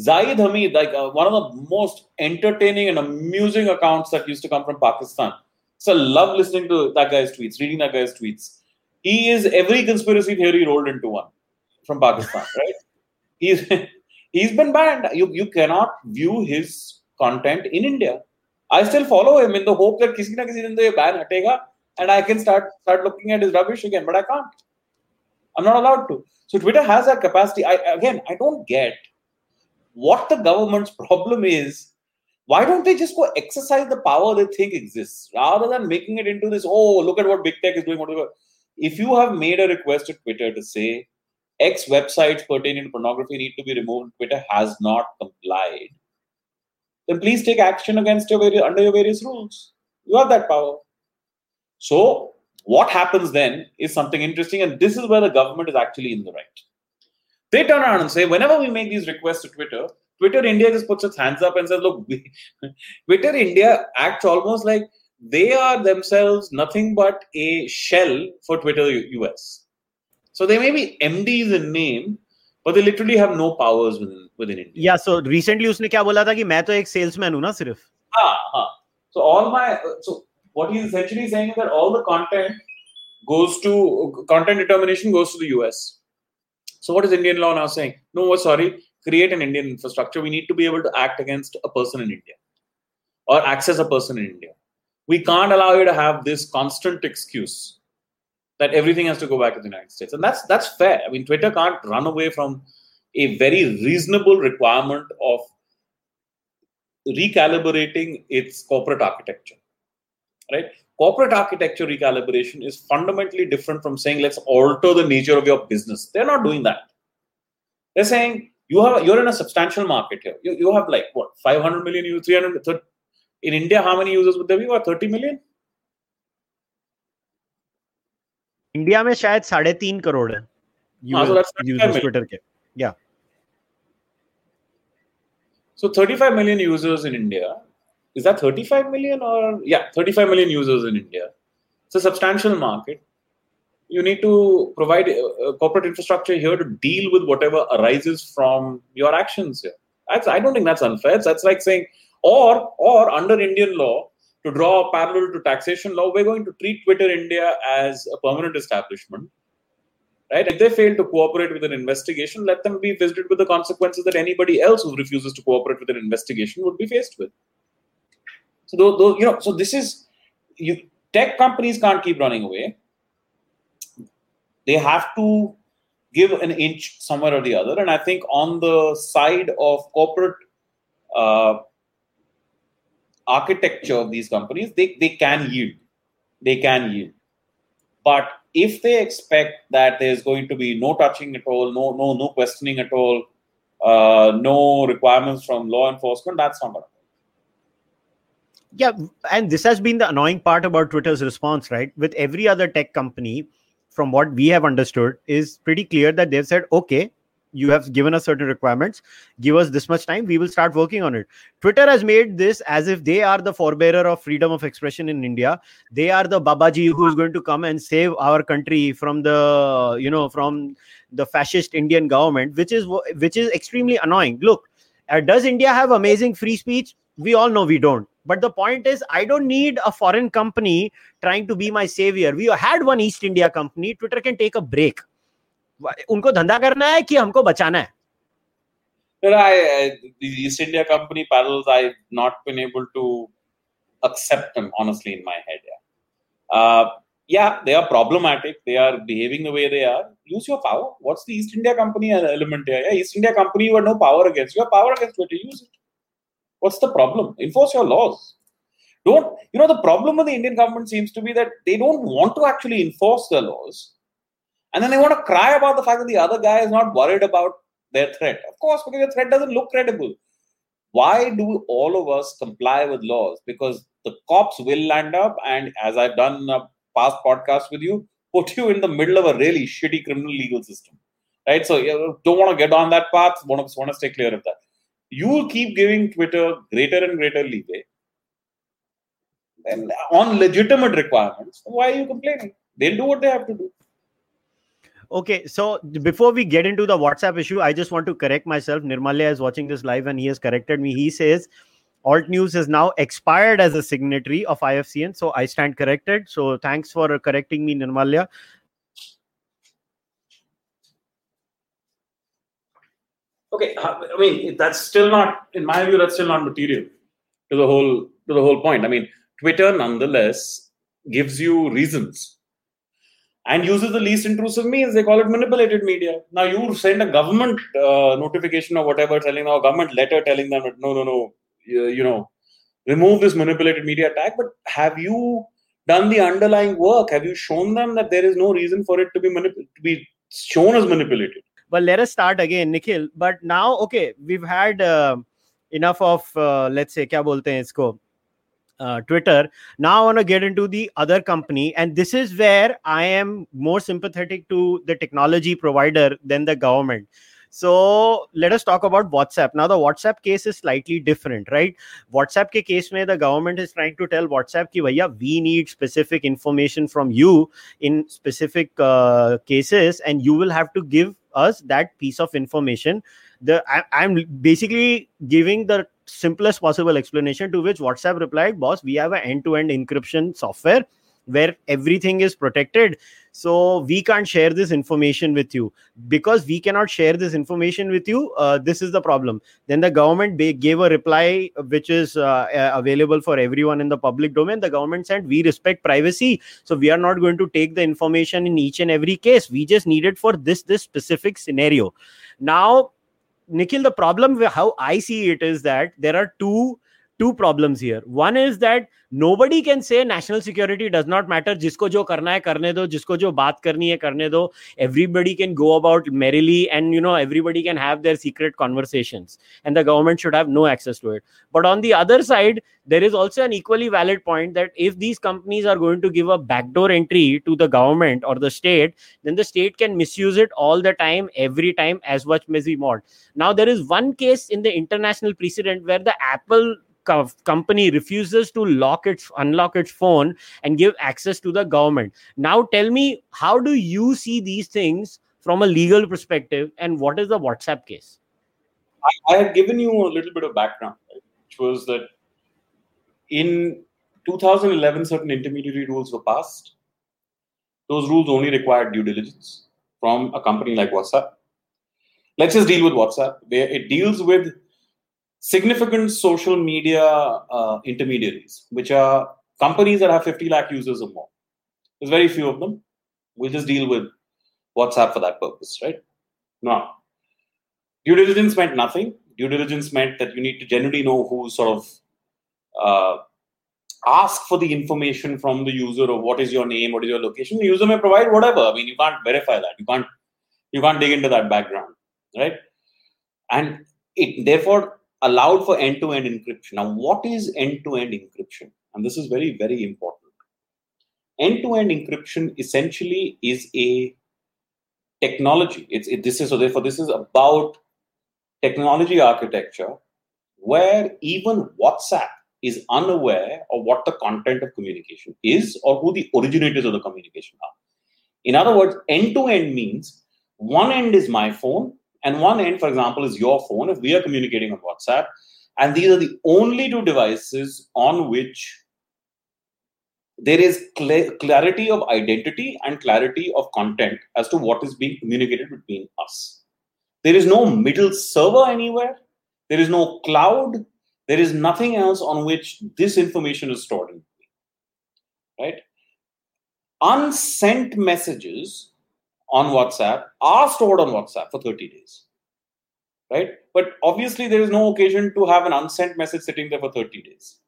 Zaid Hamid, like uh, one of the most entertaining and amusing accounts that used to come from Pakistan. So I love listening to that guy's tweets, reading that guy's tweets. He is every conspiracy theory rolled into one from Pakistan, right? He's he's been banned. You you cannot view his content in India. I still follow him in the hope that kisi na kisi din the ban hatega and I can start start looking at his rubbish again, but I can't. I'm not allowed to. So Twitter has that capacity. I again I don't get what the government's problem is. Why don't they just go exercise the power they think exists rather than making it into this? Oh, look at what big tech is doing. Whatever. If you have made a request to Twitter to say X websites pertaining to pornography need to be removed, Twitter has not complied. Then please take action against your various, under your various rules. You have that power. So what happens then is something interesting, and this is where the government is actually in the right. They turn around and say, whenever we make these requests to Twitter, Twitter India just puts its hands up and says, look, we, Twitter India acts almost like they are themselves nothing but a shell for Twitter US. So they may be MDs in name, but they literally have no powers within, within India. या so recently उसने क्या बोला था कि मैं तो एक salesman हूं ना सिर्फ Ah, ah. So all my so what he's essentially saying is that all the content goes to content determination goes to the US. So what is Indian law now saying? No, sorry, create an Indian infrastructure. We need to be able to act against a person in India or access a person in India. We can't allow you to have this constant excuse that everything has to go back to the United States, and that's that's fair. I mean, Twitter can't run away from a very reasonable requirement of recalibrating its corporate architecture. Right? Corporate architecture recalibration is fundamentally different from saying let's alter the nature of your business. They're not doing that. They're saying you have you're in a substantial market here. You, you have like what 500 million users, 300 in India. How many users would there be? What 30 million? India में शायद साढ़े तीन करोड़ है users Twitter के या So 35 million users in India. is that 35 million or yeah, 35 million users in India. It's a substantial market. You need to provide a, a corporate infrastructure here to deal with whatever arises from your actions here. That's, I don't think that's unfair. That's like saying, or or under Indian law, to draw a parallel to taxation law, we're going to treat Twitter India as a permanent establishment. Right? If they fail to cooperate with an investigation, let them be visited with the consequences that anybody else who refuses to cooperate with an investigation would be faced with. So, you know, so this is you. Tech companies can't keep running away. They have to give an inch somewhere or the other. And I think on the side of corporate uh, architecture of these companies, they, they can yield. They can yield. But if they expect that there's going to be no touching at all, no no no questioning at all, uh, no requirements from law enforcement, that's not going yeah and this has been the annoying part about twitter's response right? With every other tech company from what we have understood is pretty clear that they've said okay you have given us certain requirements. Give us this much time. We will start working on it. Twitter has made this as if they are the forebearer of freedom of expression in india. They are the babaji who is going to come and save our country from the you know from the fascist indian government which is which is extremely annoying. Look uh, does india have amazing free speech we all know we don't but the point is i don't need a foreign company trying to be my savior we had one east india company twitter can take a break उनको धंधा करना है कि हमको बचाना है Well, I, uh, the East India Company parallels, I've not been able to accept them honestly in my head. Yeah, uh, yeah, they are problematic. They are behaving the way they are. Use your power. What's the East India Company element here? Yeah, East India Company, you have no power against. You have power against Twitter. Use it. What's the problem? Enforce your laws. Don't you know the problem with the Indian government seems to be that they don't want to actually enforce their laws and then they want to cry about the fact that the other guy is not worried about their threat. Of course, because the threat doesn't look credible. Why do all of us comply with laws? Because the cops will land up, and as I've done a past podcast with you, put you in the middle of a really shitty criminal legal system. Right? So you don't want to get on that path, want to, want to stay clear of that. You will keep giving Twitter greater and greater leeway. And on legitimate requirements, why are you complaining? They'll do what they have to do. Okay, so before we get into the WhatsApp issue, I just want to correct myself. Nirmalya is watching this live and he has corrected me. He says Alt News is now expired as a signatory of IFCN. So I stand corrected. So thanks for correcting me, Nirmalya. Okay, I mean that's still not, in my view, that's still not material to the whole to the whole point. I mean, Twitter nonetheless gives you reasons and uses the least intrusive means. They call it manipulated media. Now you send a government uh, notification or whatever, telling our government letter telling them, no, no, no, you, you know, remove this manipulated media attack. But have you done the underlying work? Have you shown them that there is no reason for it to be manip- to be shown as manipulated? well let us start again nikhil but now okay we've had uh, enough of uh, let's say kya bolte hain isko uh, Twitter. Now I want to get into the other company, and this is where I am more sympathetic to the technology provider than the government. So let us talk about WhatsApp. Now the WhatsApp case is slightly different, right? WhatsApp ke case mein the government is trying to tell WhatsApp ki we need specific information from you in specific uh, cases, and you will have to give us that piece of information. The I, I'm basically giving the simplest possible explanation to which WhatsApp replied, boss, we have an end to end encryption software. where everything is protected so we can't share this information with you. Because we cannot share this information with you uh, this is the problem. Then the government ba- gave a reply which is uh, available for everyone in the public domain. The government said we respect privacy so we are not going to take the information in each and every case. We just need it for this this specific scenario. Now nikhil the problem how i see it is that there are two two problems here. One is that nobody can say national security does not matter. Jisko jo karna hai karne do. Jisko jo baat karni hai karne do. Everybody can go about merrily and you know everybody can have their secret conversations. And the government should have no access to it. But on the other side there is also an equally valid point that if these companies are going to give a backdoor entry to the government or the state then the state can misuse it all the time every time as much as we want. Now there is one case in the international precedent where the apple co- company refuses to lock its unlock its phone and give access to the government. Now tell me how do you see these things from a legal perspective and what is the whatsapp case? I, I given you a little bit of background which was that in 2011 certain intermediary rules were passed. Those rules only required due diligence from a company like whatsapp. Let's just deal with whatsapp where it deals with significant social media uh, intermediaries, which are companies that have 50 lakh users or more. There's very few of them. We'll just deal with WhatsApp for that purpose, right? Now, due diligence meant nothing. Due diligence meant that you need to generally know who sort of uh, ask for the information from the user of what is your name, what is your location. The user may provide whatever. I mean, you can't verify that. You can't you can't dig into that background, right? And it therefore allowed for end-to-end encryption. Now, what is end-to-end encryption? And this is very, very important. End-to-end encryption essentially is a technology. It's it, this is so therefore this is about technology architecture where even WhatsApp is unaware of what the content of communication is or who the originators of the communication are. In other words, end-to-end means one end is my phone and one end, for example, is your phone if we are communicating on WhatsApp. And these are the only two devices on which there is cl- clarity of identity and clarity of content as to what is being communicated between us. There is no middle server anywhere. There is no cloud. There is nothing else on which this information is stored. Right? Unsent messages on WhatsApp are stored on WhatsApp for 30 days. Right? But obviously, there is no occasion to have an unsent message sitting there for 30 days.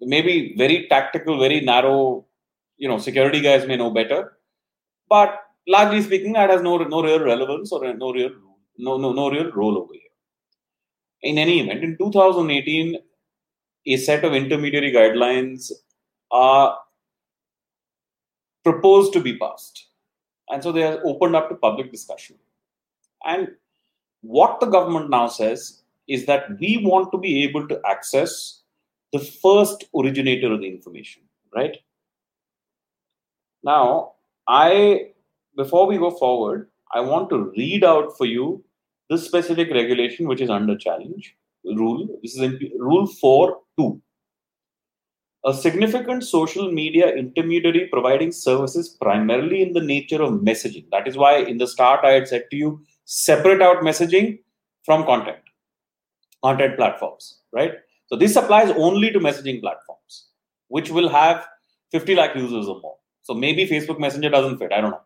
Maybe very tactical, very narrow, you know, security guys may know better. But largely speaking, that has no, no real relevance or no real no, no, no real role over here. In any event, in 2018, a set of intermediary guidelines are proposed to be passed and so they are opened up to public discussion. And what the government now says is that we want to be able to access the first originator of the information, right? Now, I before we go forward, I want to read out for you this specific regulation which is under challenge. Rule this is in rule 4 2 a significant social media intermediary providing services primarily in the nature of messaging. That is why in the start I had said to you, separate out messaging from content, content platforms, right? So this applies only to messaging platforms, which will have 50 lakh users or more. So maybe Facebook Messenger doesn't fit. I don't know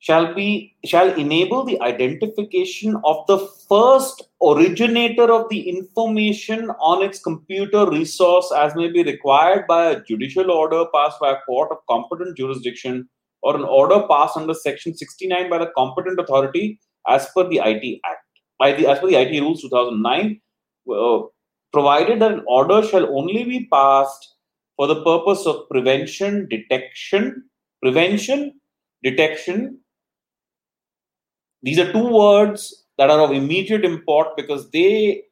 shall be shall enable the identification of the first originator of the information on its computer resource as may be required by a judicial order passed by a court of competent jurisdiction or an order passed under section 69 by the competent authority as per the IT Act? By the as per the IT rules 2009 uh, provided that an order shall only be passed for the purpose of prevention detection prevention detection these are two words that are of immediate import because they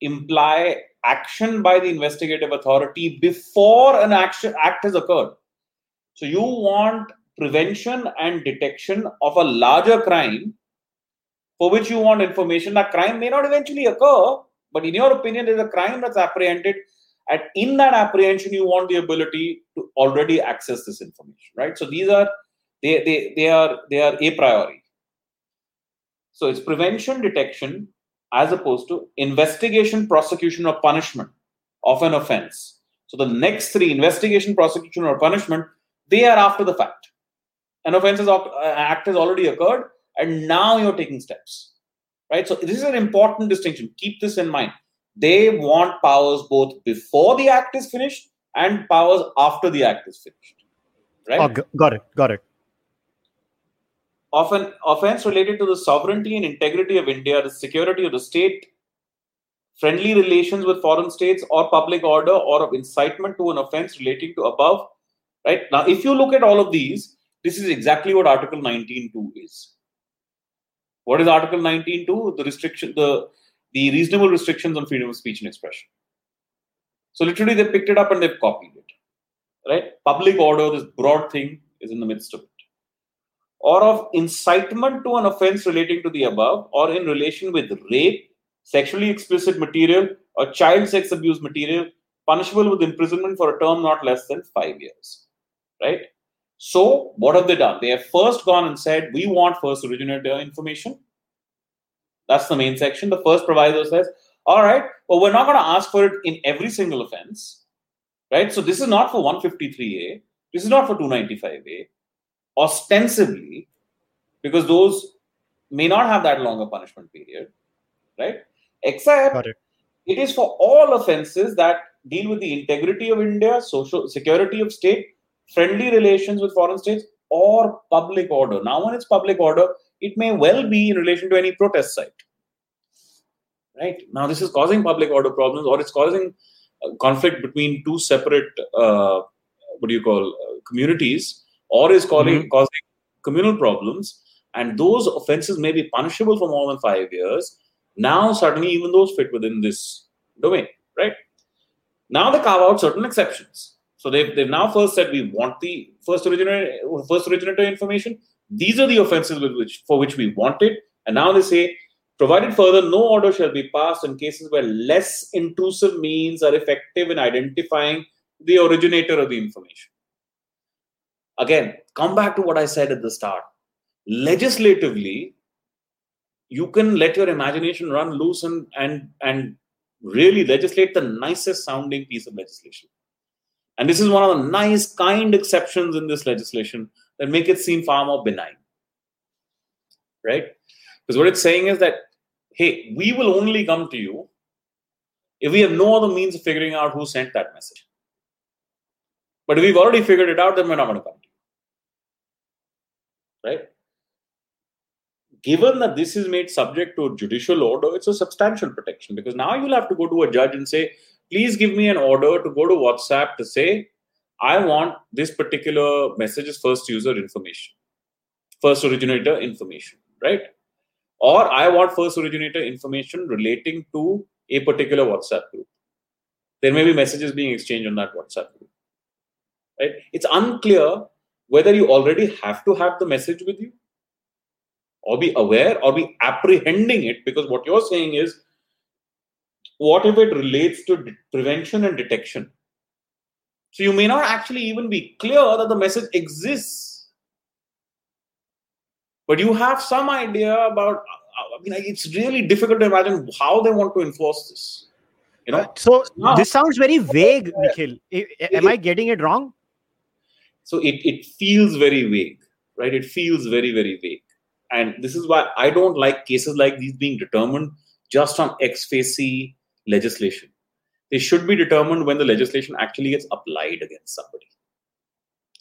imply action by the investigative authority before an action act has occurred. So you want prevention and detection of a larger crime for which you want information. That crime may not eventually occur, but in your opinion, there's a crime that's apprehended, and in that apprehension you want the ability to already access this information right so these are they they, they are they are a priori so it's prevention detection as opposed to investigation prosecution or punishment of an offense so the next three investigation prosecution or punishment they are after the fact an offense is, uh, act has already occurred and now you're taking steps right so this is an important distinction keep this in mind they want powers both before the act is finished and powers after the act is finished. Right? Oh, got it. Got it. Of an offense related to the sovereignty and integrity of India, the security of the state, friendly relations with foreign states, or public order, or of incitement to an offense relating to above. Right now, if you look at all of these, this is exactly what Article 19.2 is. What is Article 19.2? The restriction, the the reasonable restrictions on freedom of speech and expression. So literally they picked it up and they've copied it. Right? Public order, this broad thing, is in the midst of it. Or of incitement to an offense relating to the above, or in relation with rape, sexually explicit material, or child sex abuse material, punishable with imprisonment for a term not less than five years. Right? So, what have they done? They have first gone and said, We want first originator information. That's the main section. The first proviso says, all right, well, we're not going to ask for it in every single offense, right? So this is not for 153A. This is not for 295A. Ostensibly, because those may not have that longer punishment period, right? Except it. it is for all offenses that deal with the integrity of India, social security of state, friendly relations with foreign states, or public order. Now, when it's public order, it may well be in relation to any protest site. Right now, this is causing public order problems, or it's causing conflict between two separate, uh, what do you call, uh, communities, or is causing mm-hmm. causing communal problems, and those offenses may be punishable for more than five years. Now, suddenly, even those fit within this domain, right? Now they carve out certain exceptions. So they've, they've now first said we want the first originator first originator information. These are the offenses with which for which we want it. And now they say, provided further, no order shall be passed in cases where less intrusive means are effective in identifying the originator of the information. Again, come back to what I said at the start. Legislatively, you can let your imagination run loose and and and really legislate the nicest sounding piece of legislation. And this is one of the nice, kind exceptions in this legislation that make it seem far more benign. Right? Because what it's saying is that, hey, we will only come to you if we have no other means of figuring out who sent that message. But if we've already figured it out, then we're not going to come. Right? Given that this is made subject to judicial order, it's a substantial protection because now you'll have to go to a judge and say, please give me an order to go to WhatsApp to say, I want this particular message's first user information, first originator information, right? Or I want first originator information relating to a particular WhatsApp group. There may be messages being exchanged on that WhatsApp group. Right? It's unclear whether you already have to have the message with you or be aware or be apprehending it because what you're saying is what if it relates to prevention and detection so you may not actually even be clear that the message exists. But you have some idea about, uh, I mean, it's really difficult to imagine how they want to enforce this. You know? So now, this sounds very vague, Nikhil. Am I getting it wrong? So it, it feels very vague, right? It feels very, very vague. And this is why I don't like cases like these being determined just on ex facie legislation. They should be determined when the legislation actually gets applied against somebody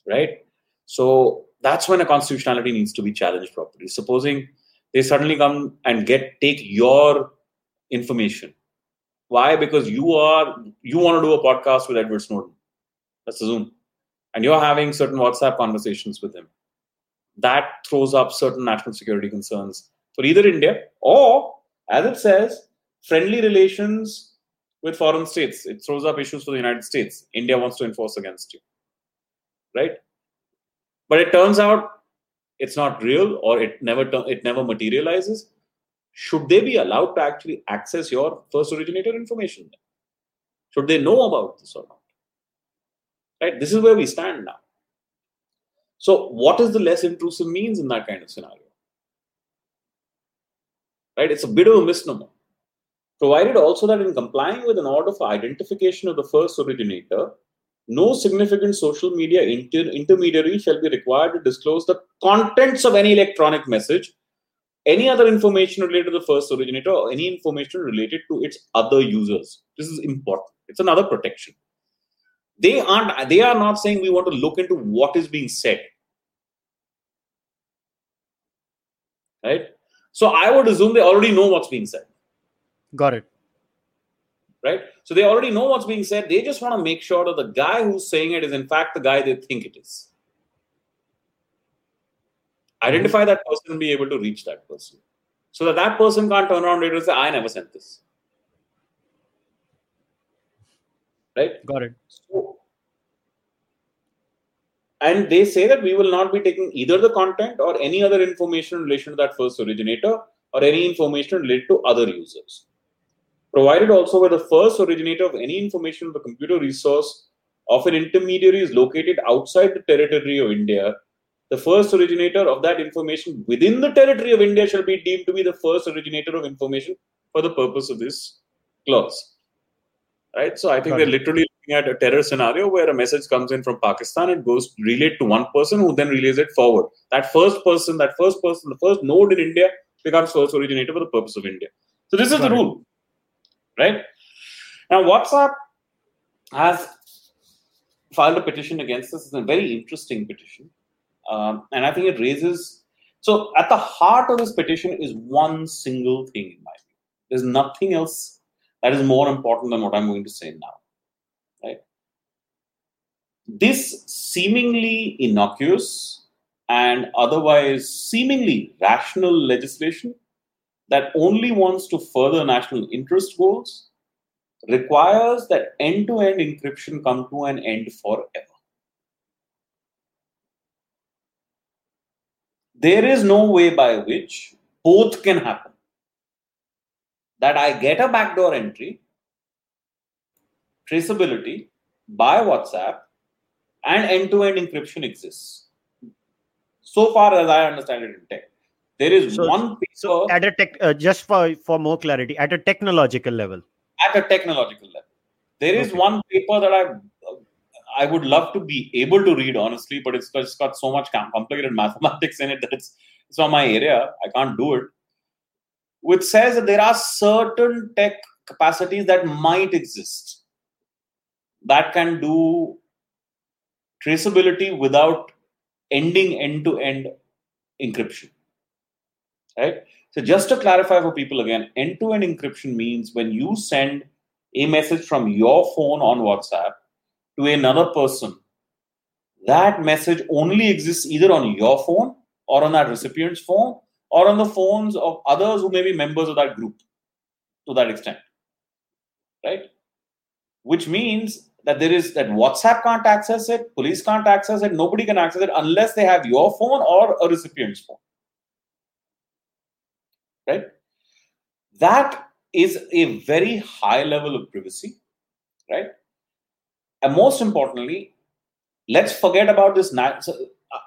right? So that's when a constitutionality needs to be challenged properly. Supposing they suddenly come and get take your information. Why? Because you are you want to do a podcast with edward snowden. Let's assume and you're having certain whatsapp conversations with him that throws up certain national security concerns for either india or as it says friendly relations with foreign states. It throws up issues for the United States. India wants to enforce against you. Right? But it turns out it's not real or it never it never materializes. Should they be allowed to actually access your first originator information? Should they know about this or not? Right? This is where we stand now. So, what is the less intrusive means in that kind of scenario? Right? It's a bit of a misnomer. Provided also that in complying with an order for identification of the first originator, no significant social media inter- intermediary shall be required to disclose the contents of any electronic message, any other information related to the first originator, or any information related to its other users. This is important. It's another protection. They aren't. They are not saying we want to look into what is being said. Right. So I would assume they already know what's being said. Got it right? So they already know what's being said. They just want to make sure that the guy who's saying it is, in fact, the guy they think it is. Identify that person and be able to reach that person. So that that person can't turn around later and say, I never sent this. Right? Got it. So, and they say that we will not be taking either the content or any other information in relation to that first originator or any information related to other users provided also where the first originator of any information of the computer resource of an intermediary is located outside the territory of India, the first originator of that information within the territory of India shall be deemed to be the first originator of information for the purpose of this clause. Right? So I think they're literally looking at a terror scenario where a message comes in from Pakistan, it goes relayed to one person who then relays it forward. That first person, that first person, the first node in India becomes first originator for the purpose of India. So this is Got the rule right? Now, WhatsApp has filed a petition against this. It's a very interesting petition. Um, and I think it raises. So, at the heart of this petition is one single thing, in my view. There's nothing else that is more important than what I'm going to say now. Right? This seemingly innocuous and otherwise seemingly rational legislation that only wants to further national interest goals requires that end to end encryption come to an end forever. There is no way by which both can happen. That I get a backdoor entry, traceability by WhatsApp, and end to end encryption exists. So far as I understand it in tech. There is so, one paper so at a tech uh, just for for more clarity at a technological level. At a technological level, there is okay. one paper that I I would love to be able to read honestly, but it's just got so much complicated mathematics in it that it's it's not my area. I can't do it. Which says that there are certain tech capacities that might exist that can do traceability without ending end to end encryption right? So just to clarify for people again, end-to-end encryption means when you send a message from your phone on WhatsApp to another person, that message only exists either on your phone or on that recipient's phone or on the phones of others who may be members of that group to that extent. Right? Which means that there is that WhatsApp can't access it, police can't access it, nobody can access it unless they have your phone or a recipient's phone right? That is a very high level of privacy, right? And most importantly, let's forget about this.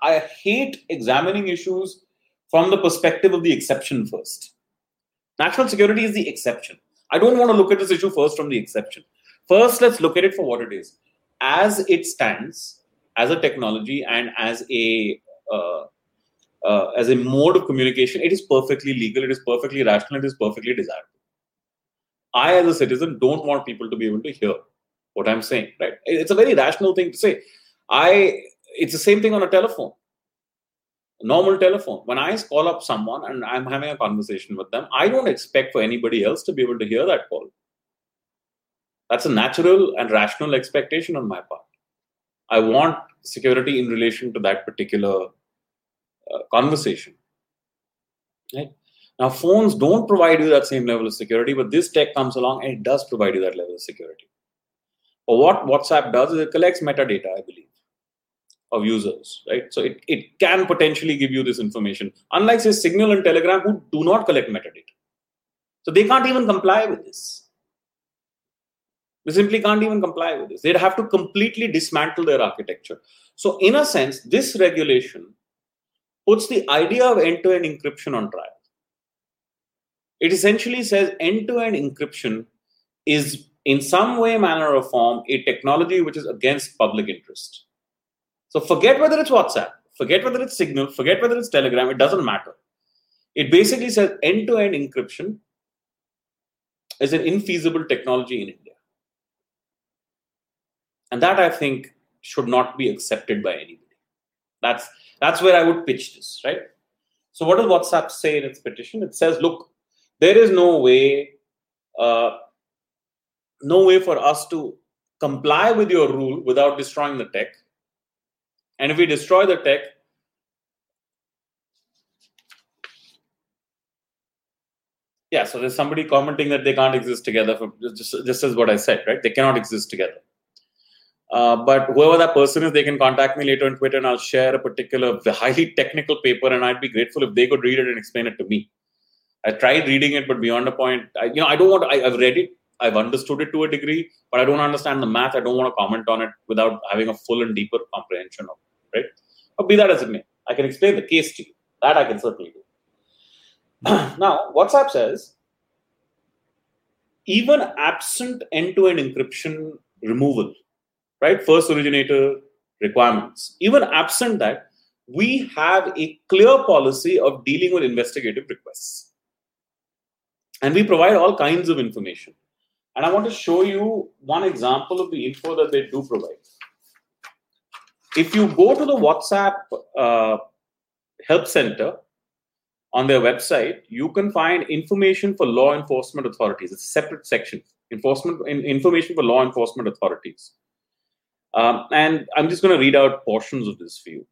I hate examining issues from the perspective of the exception first. National security is the exception. I don't want to look at this issue first from the exception. First, let's look at it for what it is. As it stands, as a technology and as a uh, uh, as a mode of communication, it is perfectly legal, it is perfectly rational, it is perfectly desirable. I, as a citizen, don't want people to be able to hear what I'm saying. Right? It's a very rational thing to say. I. It's the same thing on a telephone. Normal telephone. When I call up someone and I'm having a conversation with them, I don't expect for anybody else to be able to hear that call. That's a natural and rational expectation on my part. I want security in relation to that particular uh, conversation. Right? Now, phones don't provide you that same level of security, but this tech comes along and it does provide you that level of security. But what WhatsApp does is it collects metadata, I believe, of users, right? So it, it can potentially give you this information, unlike, say, Signal and Telegram, who do not collect metadata. So they can't even comply with this. They simply can't even comply with this. They'd have to completely dismantle their architecture. So, in a sense, this regulation puts the idea of end to end encryption on trial. It essentially says end to end encryption is, in some way, manner, or form, a technology which is against public interest. So, forget whether it's WhatsApp, forget whether it's Signal, forget whether it's Telegram, it doesn't matter. It basically says end to end encryption is an infeasible technology in India. And that I think should not be accepted by anybody. That's that's where I would pitch this, right? So what does WhatsApp say in its petition? It says, look, there is no way, uh, no way for us to comply with your rule without destroying the tech. And if we destroy the tech, yeah so there's somebody commenting that they can't exist together for just, what i said right? They cannot exist together. Uh, but whoever that person is they can contact me later on twitter and i'll share a particular highly technical paper and i'd be grateful if they could read it and explain it to me. I tried reading it but beyond a point I, you know i don't want I, i've read it i've understood it to a degree but i don't understand the math. I don't want to comment on it without having a full and deeper comprehension of it right but be that as it may i can explain the case to you that i can certainly do now, WhatsApp says even absent end-to-end encryption removal, right? First originator requirements. Even absent that, we have a clear policy of dealing with investigative requests. And we provide all kinds of information. And I want to show you one example of the info that they do provide. If you go to the WhatsApp uh, help center, on their website, you can find information for law enforcement authorities. It's a separate section, enforcement information for law enforcement authorities. Um, and I'm just going to read out portions of this for you.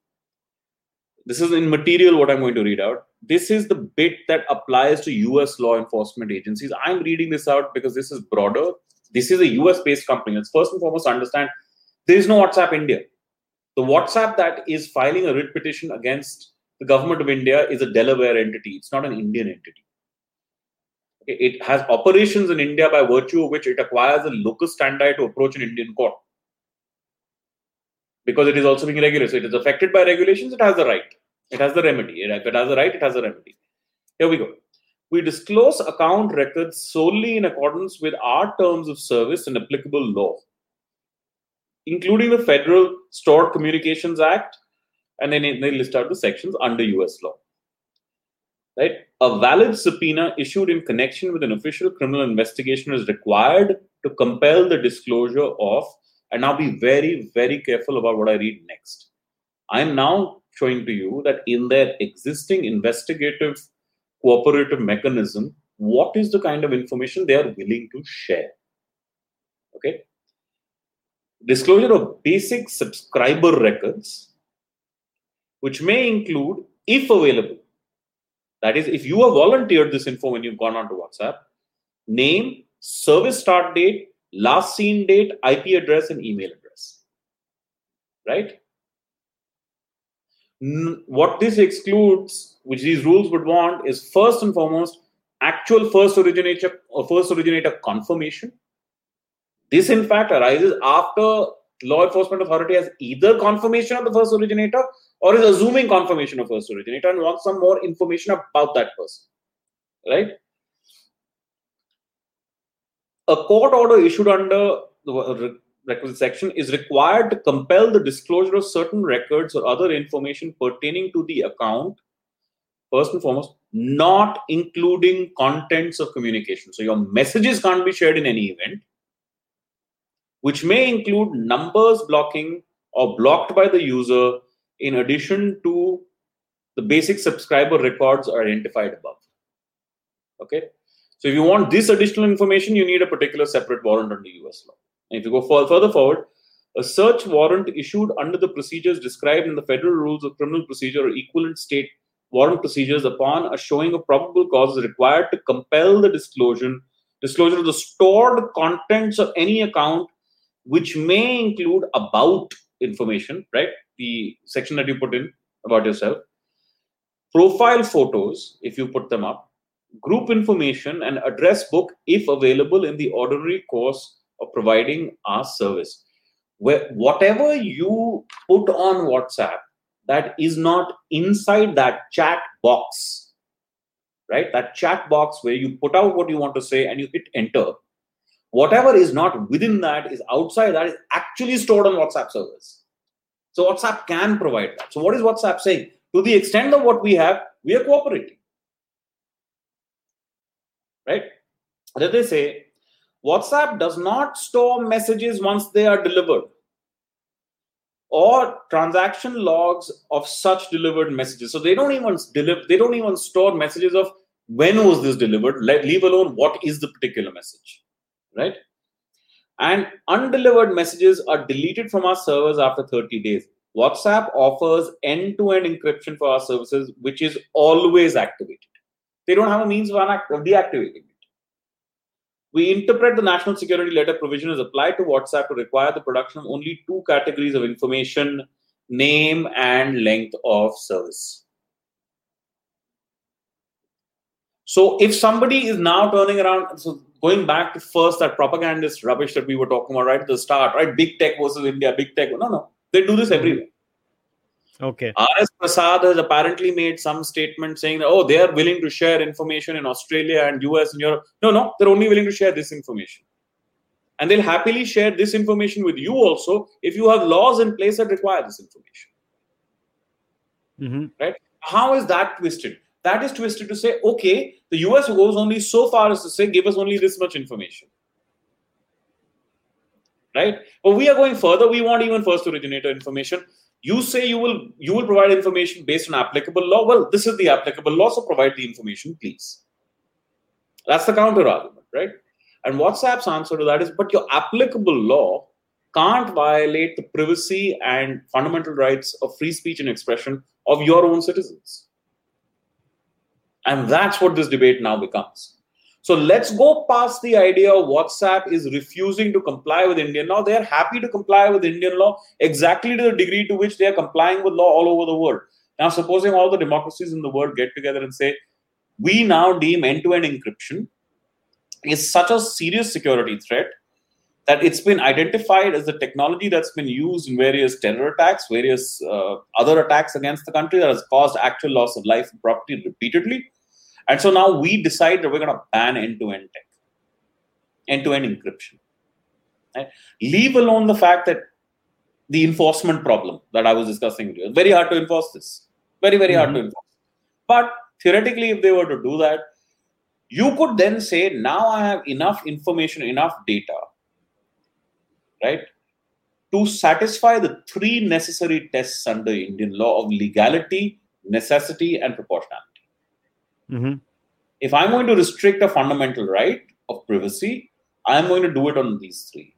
This is in material what I'm going to read out. This is the bit that applies to US law enforcement agencies. I'm reading this out because this is broader. This is a US based company. Let's first and foremost understand there is no WhatsApp India. The WhatsApp that is filing a writ petition against the government of India is a Delaware entity. It's not an Indian entity. It has operations in India by virtue of which it acquires a locus standi to approach an Indian court. Because it is also being regulated. So it is affected by regulations, it has the right. It has the remedy. If it has the right, it has the remedy. Here we go. We disclose account records solely in accordance with our terms of service and applicable law, including the Federal Stored Communications Act and then they list out the sections under US law. Right? A valid subpoena issued in connection with an official criminal investigation is required to compel the disclosure of, and now be very, very careful about what I read next. I'm now showing to you that in their existing investigative cooperative mechanism, what is the kind of information they are willing to share? Okay. Disclosure of basic subscriber records which may include, if available, that is, if you have volunteered this info when you've gone onto WhatsApp, name, service start date, last seen date, IP address, and email address. Right? What this excludes, which these rules would want, is first and foremost actual first originator or first originator confirmation. This, in fact, arises after law enforcement authority has either confirmation of the first originator or is assuming confirmation of first originator and wants some more information about that person right? A court order issued under the requisite section is required to compel the disclosure of certain records or other information pertaining to the account first and foremost not including contents of communication. So your messages can't be shared in any event which may include numbers blocking or blocked by the user in addition to the basic subscriber records identified above. Okay. So if you want this additional information, you need a particular separate warrant under US law. And if you go further forward, a search warrant issued under the procedures described in the federal rules of criminal procedure or equivalent state warrant procedures upon a showing of probable cause is required to compel the disclosure disclosure of the stored contents of any account which may include about information, right? The section that you put in about yourself, profile photos, if you put them up, group information, and address book if available in the ordinary course of providing our service. Where whatever you put on WhatsApp that is not inside that chat box, right? That chat box where you put out what you want to say and you hit enter. Whatever is not within that is outside that is actually stored on WhatsApp servers. So WhatsApp can provide that. So what is WhatsApp saying? To the extent of what we have, we are cooperating. Right? That they say WhatsApp does not store messages once they are delivered or transaction logs of such delivered messages. So they don't even deliver, they don't even store messages of when was this delivered, let, leave alone what is the particular message. Right? And undelivered messages are deleted from our servers after 30 days. WhatsApp offers end to end encryption for our services, which is always activated. They don't have a means of deactivating it. We interpret the national security letter provision as applied to WhatsApp to require the production of only two categories of information name and length of service. So if somebody is now turning around, so going back to first that propagandist rubbish that we were talking about right at the start, right? Big tech versus India, big tech. No, no. They do this everywhere. Okay. R.S. Prasad has apparently made some statement saying that, oh, they are willing to share information in Australia and US and Europe. No, no, they're only willing to share this information. And they'll happily share this information with you also if you have laws in place that require this information. Mm-hmm. Right? How is that twisted? That is twisted to say, okay, the US goes only so far as to say, give us only this much information. Right? But we are going further. We want even first originator information you say you will you will provide information based on applicable law well this is the applicable law so provide the information please that's the counter argument right and whatsapp's answer to that is but your applicable law can't violate the privacy and fundamental rights of free speech and expression of your own citizens and that's what this debate now becomes so let's go past the idea of WhatsApp is refusing to comply with Indian law. They are happy to comply with Indian law exactly to the degree to which they are complying with law all over the world. Now, supposing all the democracies in the world get together and say, we now deem end to end encryption is such a serious security threat that it's been identified as the technology that's been used in various terror attacks, various uh, other attacks against the country that has caused actual loss of life and property repeatedly and so now we decide that we're going to ban end-to-end tech, end-to-end encryption. Right? Leave alone the fact that the enforcement problem that I was discussing with you. Very hard to enforce this. Very, very mm-hmm. hard to mm-hmm. enforce. But theoretically, if they were to do that, you could then say, now I have enough information, enough data, right, to satisfy the three necessary tests under Indian law of legality, necessity, and proportionality. Mm-hmm. If I'm going to restrict a fundamental right of privacy, I'm going to do it on these three.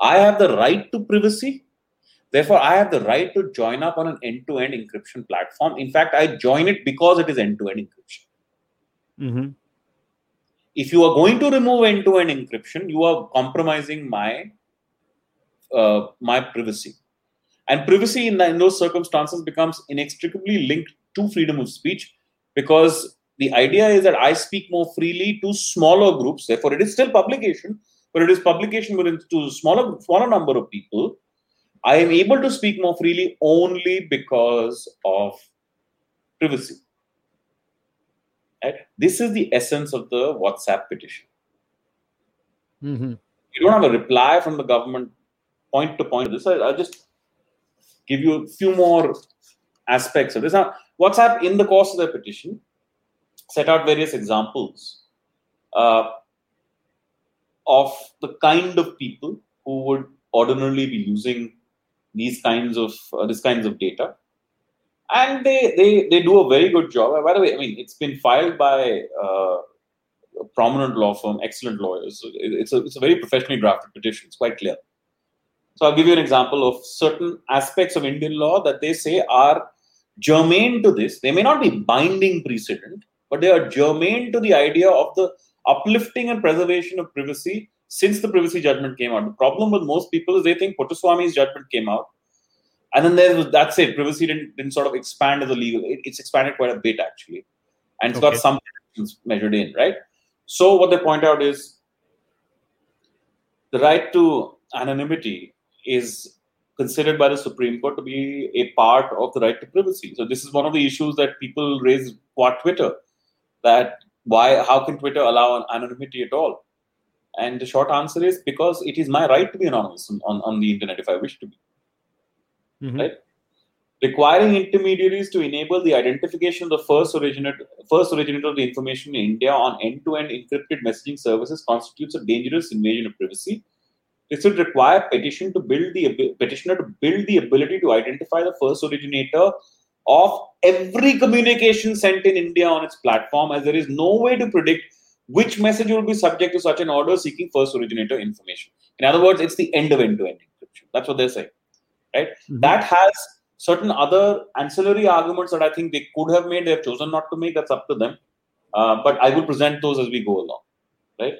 I have the right to privacy. Therefore, I have the right to join up on an end to end encryption platform. In fact, I join it because it is end to end encryption. Mm-hmm. If you are going to remove end to end encryption, you are compromising my uh, my privacy. And privacy in, in those circumstances becomes inextricably linked to freedom of speech because the idea is that I speak more freely to smaller groups. Therefore, it is still publication, but it is publication within to smaller smaller number of people. I am able to speak more freely only because of privacy. Right? This is the essence of the WhatsApp petition. Mm-hmm. You don't have a reply from the government point to point. This I, will just give you a few more aspects of this. Now, WhatsApp in the course of the petition set out various examples uh, of the kind of people who would ordinarily be using these kinds of uh, this kinds of data. And they, they they do a very good job. By the way i mean it's been filed by uh, a prominent law firm excellent lawyers. It's a, it's a very professionally drafted petition. It's quite clear so i'll give you an example of certain aspects of indian law that they say are germane to this they may not be binding precedent but they are germane to the idea of the uplifting and preservation of privacy since the privacy judgment came out. The problem with most people is they think Puttaswamy's judgment came out, and then there's that's it. Privacy didn't, didn't sort of expand as a legal. It, it's expanded quite a bit actually, and it's okay. got some measured in right. So what they point out is the right to anonymity is considered by the Supreme Court to be a part of the right to privacy. So this is one of the issues that people raise for Twitter, that why how can Twitter allow anonymity at all? And the short answer is because it is my right to be anonymous on, on the internet if I wish to be. Mm-hmm. Right? Requiring intermediaries to enable the identification of the first originator, first originator of the information in India on end-to-end encrypted messaging services constitutes a dangerous invasion of privacy. This would require petition to build the petitioner to build the ability to identify the first originator of every communication sent in India on its platform, as there is no way to predict which message will be subject to such an order seeking first originator information. In other words, it's the end of end-to-end encryption. That's what they're saying, right? Mm-hmm. That has certain other ancillary arguments that I think they could have made. They have chosen not to make. That's up to them. Uh, but I will present those as we go along, right?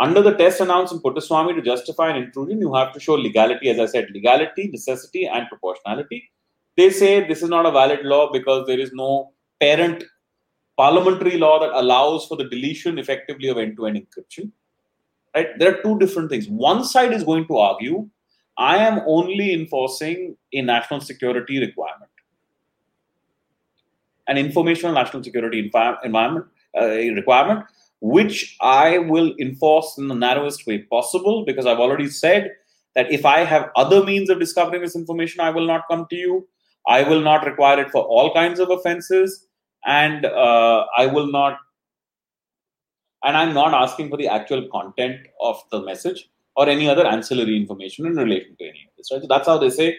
Under the test announced in Puttaswamy to justify an intrusion, you have to show legality, as I said, legality, necessity, and proportionality. They say this is not a valid law because there is no parent parliamentary law that allows for the deletion effectively of end-to-end encryption. Right? There are two different things. One side is going to argue, I am only enforcing a national security requirement, an informational national security environment uh, requirement, which I will enforce in the narrowest way possible because I've already said that if I have other means of discovering this information, I will not come to you. I will not require it for all kinds of offenses and uh, I will not, and I'm not asking for the actual content of the message or any other ancillary information in relation to any of this. Right? So that's how they say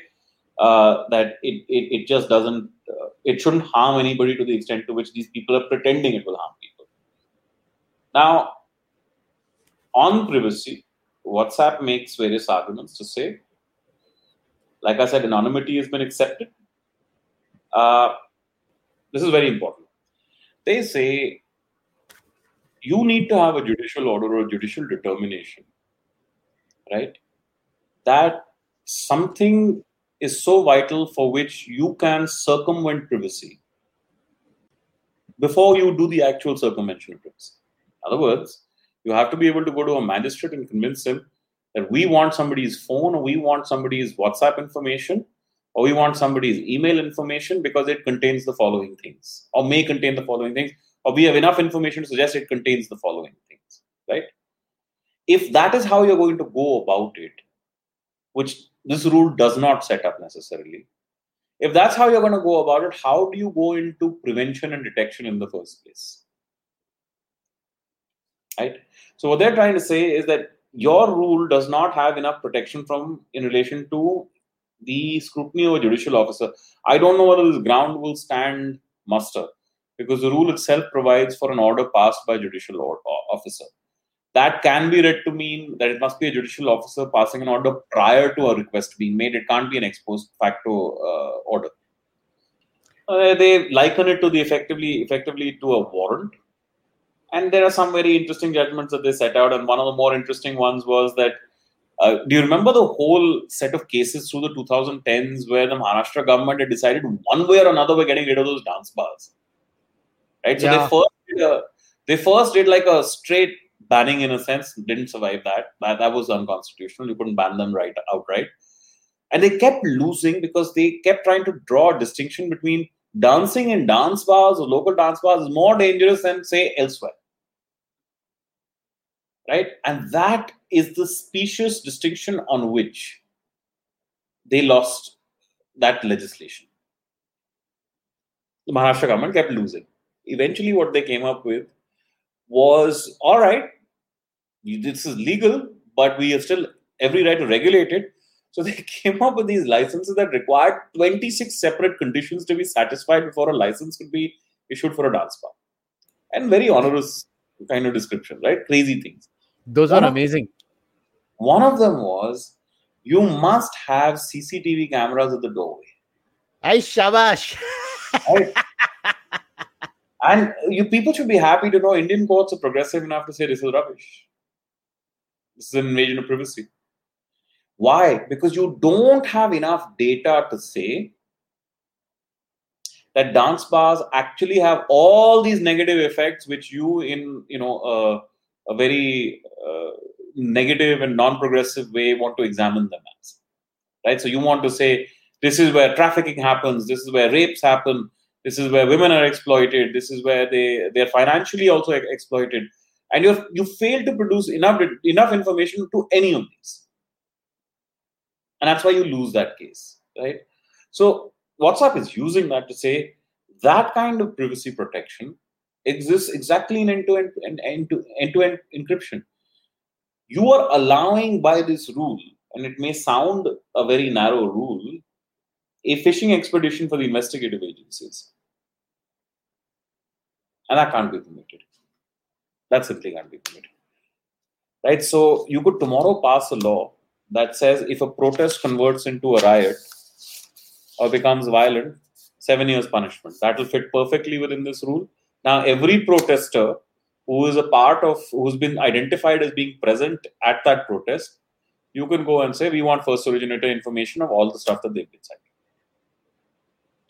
uh, that it, it, it just doesn't, uh, it shouldn't harm anybody to the extent to which these people are pretending it will harm people. Now, on privacy, WhatsApp makes various arguments to say, like I said, anonymity has been accepted. Uh, this is very important. They say you need to have a judicial order or judicial determination, right? That something is so vital for which you can circumvent privacy before you do the actual circumvention of privacy. Other words, you have to be able to go to a magistrate and convince him that we want somebody's phone or we want somebody's WhatsApp information or we want somebody's email information because it contains the following things, or may contain the following things, or we have enough information to suggest it contains the following things, right? If that is how you're going to go about it, which this rule does not set up necessarily, if that's how you're going to go about it, how do you go into prevention and detection in the first place? Right? So, what they're trying to say is that your rule does not have enough protection from in relation to the scrutiny of a judicial officer. I don't know whether this ground will stand muster because the rule itself provides for an order passed by judicial officer. That can be read to mean that it must be a judicial officer passing an order prior to a request being made. It can't be an ex post facto uh, order. Uh, they liken it to the effectively effectively to a warrant. And there are some very interesting judgments that they set out. And one of the more interesting ones was that uh, do you remember the whole set of cases through the 2010s where the Maharashtra government had decided one way or another we're getting rid of those dance bars? Right? So yeah. they first did a, they first did like a straight banning in a sense, didn't survive that. That, that was unconstitutional. You couldn't ban them right outright. And they kept losing because they kept trying to draw a distinction between dancing in dance bars or local dance bars is more dangerous than say elsewhere right? And that is the specious distinction on which they lost that legislation. The Maharashtra government kept losing. Eventually, what they came up with was all right, this is legal, but we have still every right to regulate it. So they came up with these licenses that required 26 separate conditions to be satisfied before a license could be issued for a dance bar. And very onerous kind of description, right? Crazy things. Those are amazing. one of them was you must have CCTV cameras at the doorway. Hey, shabash. right? and you people should be happy to know Indian courts are progressive enough to say this is rubbish. This is an invasion of privacy. Why? Because you don't have enough data to say that dance bars actually have all these negative effects which you in you know uh, a very uh, negative and non-progressive way want to examine them as right? So you want to say this is where trafficking happens. This is where rapes happen. This is where women are exploited. This is where they they're financially also exploited. And you you fail to produce enough enough information to any of these and that's why you lose that case right? So whatsapp is using that to say that kind of privacy protection exists exactly in end-to-end end-to-end encryption. You are allowing by this rule and it may sound a very narrow rule a fishing expedition for the investigative agencies. And that can't be permitted. That simply can't be permitted. Right? So you could tomorrow pass a law that says if a protest converts into a riot or becomes violent seven years punishment that will fit perfectly within this rule now, every protester who is a part of, who's been identified as being present at that protest, you can go and say, we want first originator information of all the stuff that they've been citing.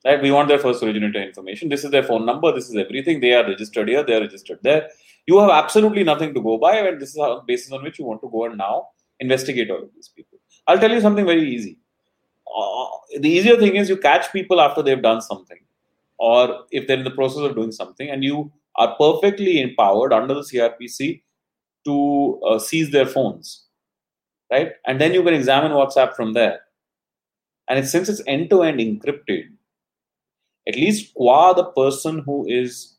Right? We want their first originator information. This is their phone number. This is everything. They are registered here. They are registered there. You have absolutely nothing to go by, and this is the basis on which you want to go and now investigate all of these people. I'll tell you something very easy. Uh, the easier thing is you catch people after they've done something or if they're in the process of doing something and you are perfectly empowered under the crpc to uh, seize their phones right and then you can examine whatsapp from there and it, since it's end to end encrypted at least qua the person who is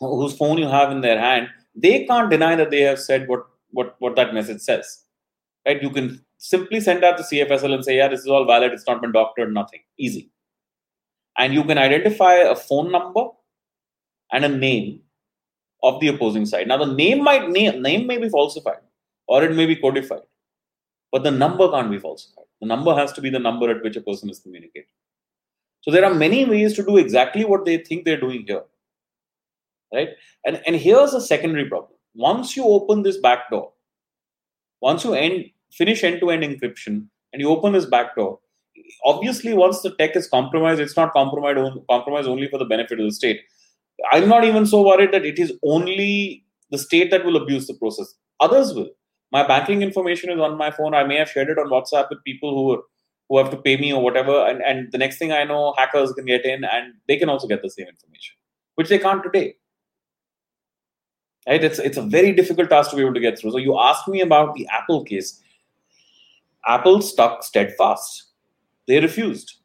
whose phone you have in their hand they can't deny that they have said what what what that message says right you can simply send out the cfsl and say yeah this is all valid it's not been doctored nothing easy and you can identify a phone number and a name of the opposing side. Now, the name might name, name may be falsified or it may be codified, but the number can't be falsified. The number has to be the number at which a person is communicating. So there are many ways to do exactly what they think they're doing here, right? And and here's a secondary problem. Once you open this back door, once you end finish end-to-end encryption and you open this back door, obviously once the tech is compromised it's not compromised, compromised only for the benefit of the state. I'm not even so worried that it is only the state that will abuse the process. Others will. My banking information is on my phone. I may have shared it on whatsapp with people who are, who have to pay me or whatever and, and the next thing i know hackers can get in and they can also get the same information which they can't today right it's it's a very difficult task to be able to get through so you asked me about the apple case apple stuck steadfast they refused.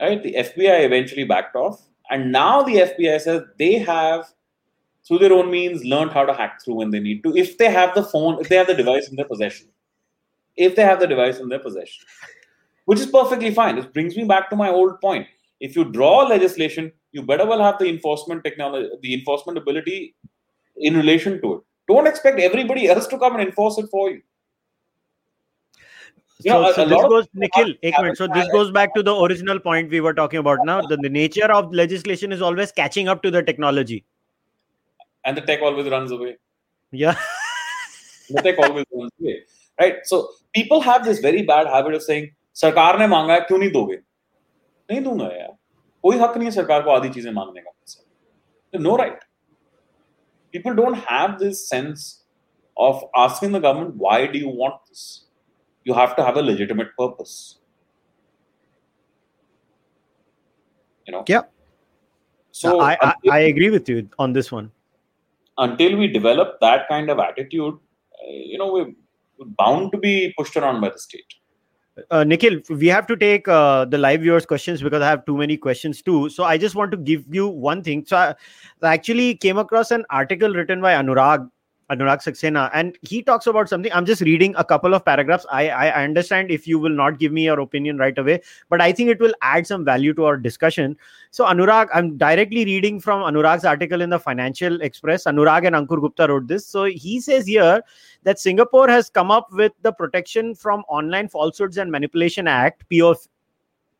Right? The FBI eventually backed off. And now the FBI says they have, through their own means, learned how to hack through when they need to. If they have the phone, if they have the device in their possession. If they have the device in their possession. Which is perfectly fine. This brings me back to my old point. If you draw legislation, you better well have the enforcement technology, the enforcement ability in relation to it. Don't expect everybody else to come and enforce it for you you know, so, so this goes Nikhil, so this goes back to the original point we were talking about now. The, the nature of legislation is always catching up to the technology. And the tech always runs away. Yeah. the tech always runs away. Right? So people have this very bad habit of saying, सरकार ने मांगा है क्यों नहीं दोगे नहीं दूंगा यार कोई हक नहीं है सरकार को आधी चीजें मांगने का no right people don't have this sense of asking the government why do you want this? You have to have a legitimate purpose. You know? Yeah. So I, I, I agree with you on this one. Until we develop that kind of attitude uh, you know we're bound to be pushed around by the state uh, Nikhil, we have to take uh, the live viewers' questions because I have too many questions too. So I just want to give you one thing. So I, I actually came across an article written by Anurag Anurag Saxena, and he talks about something. I'm just reading a couple of paragraphs. I, I understand if you will not give me your opinion right away, but I think it will add some value to our discussion. So, Anurag, I'm directly reading from Anurag's article in the Financial Express. Anurag and Ankur Gupta wrote this. So, he says here that Singapore has come up with the Protection from Online Falsehoods and Manipulation Act, POF,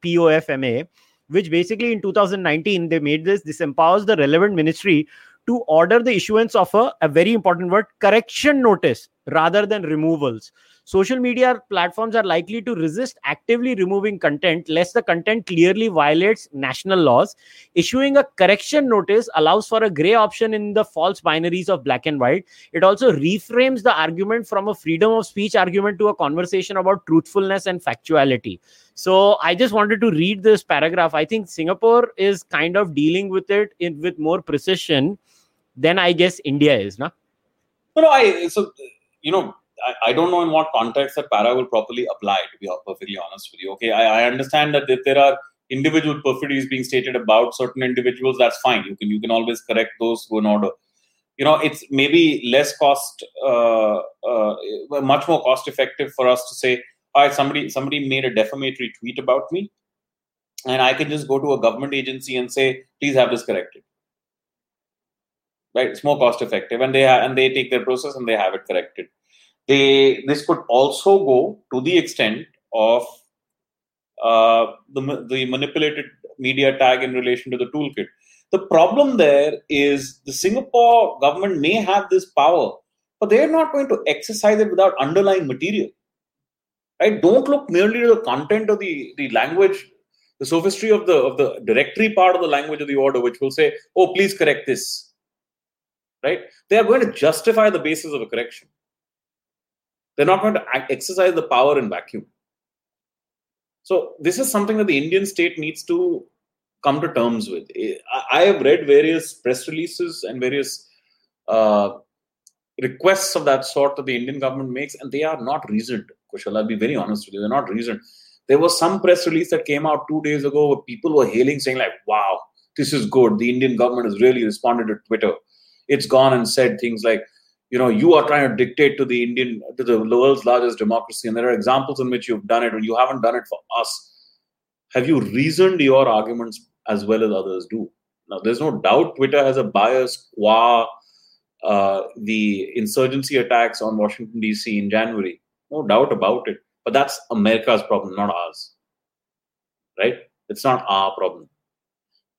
POFMA, which basically in 2019 they made this. This empowers the relevant ministry to order the issuance of a, a very important word correction notice rather than removals. Social media platforms are likely to resist actively removing content lest the content clearly violates national laws. Issuing a correction notice allows for a gray option in the false binaries of black and white. It also reframes the argument from a freedom of speech argument to a conversation about truthfulness and factuality. So I just wanted to read this paragraph. I think Singapore is kind of dealing with it in, with more precision than I guess India is, no? No, no, I so you know, I, I don't know in what context that para will properly apply, to be perfectly honest with you. Okay, I, I understand that if there are individual perfidies being stated about certain individuals, that's fine. You can you can always correct those who in order. You know, it's maybe less cost, uh, uh, much more cost effective for us to say, all right, somebody somebody made a defamatory tweet about me, and I can just go to a government agency and say, please have this corrected right? It's more cost effective, and they ha- and they take their process and they have it corrected. They this could also go to the extent of uh, the the manipulated media tag in relation to the toolkit. The problem there is the Singapore government may have this power, but they are not going to exercise it without underlying material. Right? Don't look merely to the content of the, the language, the sophistry of the of the directory part of the language of the order, which will say, "Oh, please correct this." Right? They are going to justify the basis of a correction. They're not going to exercise the power in vacuum. So this is something that the Indian state needs to come to terms with. I have read various press releases and various uh, requests of that sort that the Indian government makes, and they are not reasoned. Kushal, I'll be very honest with you, they're not reasoned. There was some press release that came out two days ago where people were hailing, saying like, "Wow, this is good. The Indian government has really responded to Twitter." It's gone and said things like, you know, you are trying to dictate to the Indian, to the world's largest democracy, and there are examples in which you've done it, and you haven't done it for us. Have you reasoned your arguments as well as others do? Now, there's no doubt Twitter has a bias qua uh, the insurgency attacks on Washington, D.C. in January. No doubt about it. But that's America's problem, not ours. Right? It's not our problem.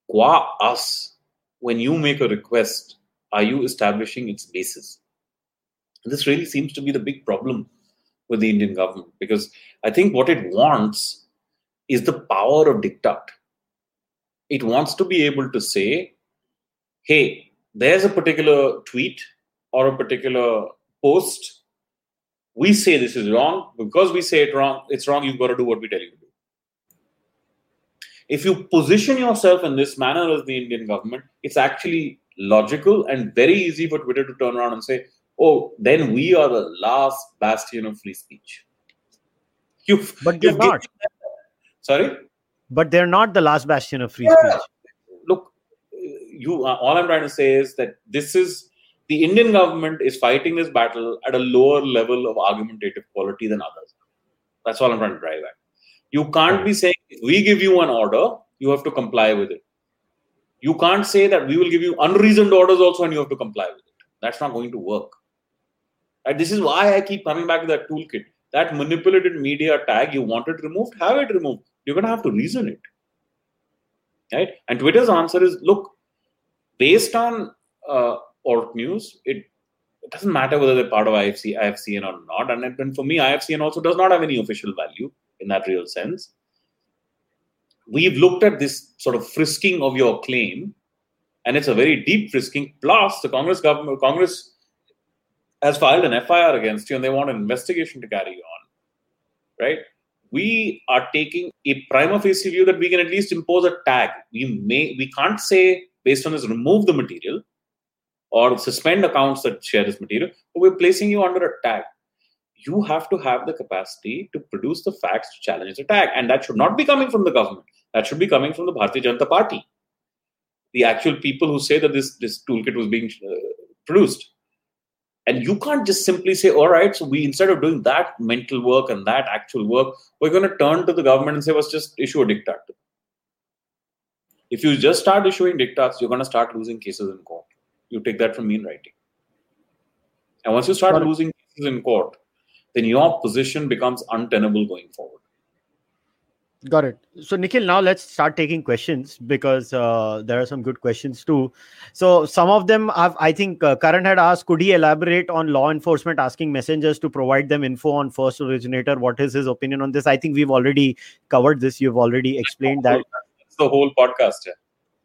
Qua us, when you make a request are you establishing its basis? And this really seems to be the big problem with the Indian government because I think what it wants is the power of diktat. It wants to be able to say, hey, there's a particular tweet or a particular post. We say this is wrong. Because we say it wrong, it's wrong, you've got to do what we tell you to do. If you position yourself in this manner as the Indian government, it's actually logical and very easy for Twitter to turn around and say, oh, then we are the last bastion of free speech. You, but they're not. Sorry? But they're not the last bastion of free yeah. speech. Look, you. Uh, all I'm trying to say is that this is the Indian government is fighting this battle at a lower level of argumentative quality than others. That's all I'm trying to drive at. You can't be saying we give you an order, you have to comply with it. You can't say that we will give you unreasoned orders also and you have to comply with it. That's not going to work. Right? This is why I keep coming back to that toolkit. That manipulated media tag, you want it removed, have it removed. You're going to have to reason it. Right? And Twitter's answer is look, based on uh, alt news, it, it doesn't matter whether they're part of IFC, IFCN or not. And, and for me, IFCN also does not have any official value in that real sense we've looked at this sort of frisking of your claim, and it's a very deep frisking. Plus, the Congress government, Congress has filed an FIR against you, and they want an investigation to carry on. Right? We are taking a prima facie view that we can at least impose a tag. We may, we can't say based on this remove the material or suspend accounts that share this material, but we're placing you under a tag you have to have the capacity to produce the facts to challenge the tag. And that should not be coming from the government. That should be coming from the Bharatiya Janata Party. The actual people who say that this, this toolkit was being uh, produced. And you can't just simply say, all right, so we, instead of doing that mental work and that actual work, we're going to turn to the government and say, let's just issue a diktat. If you just start issuing diktats, you're going to start losing cases in court. You take that from me in writing. And once you start losing cases in court, then your position becomes untenable going forward. Got it. So, Nikhil, now let's start taking questions because uh, there are some good questions too. So, some of them have, I think, uh, Karan had asked, could he elaborate on law enforcement asking messengers to provide them info on first originator? What is his opinion on this? I think we've already covered this. You've already explained that. That's the whole podcast. Yeah.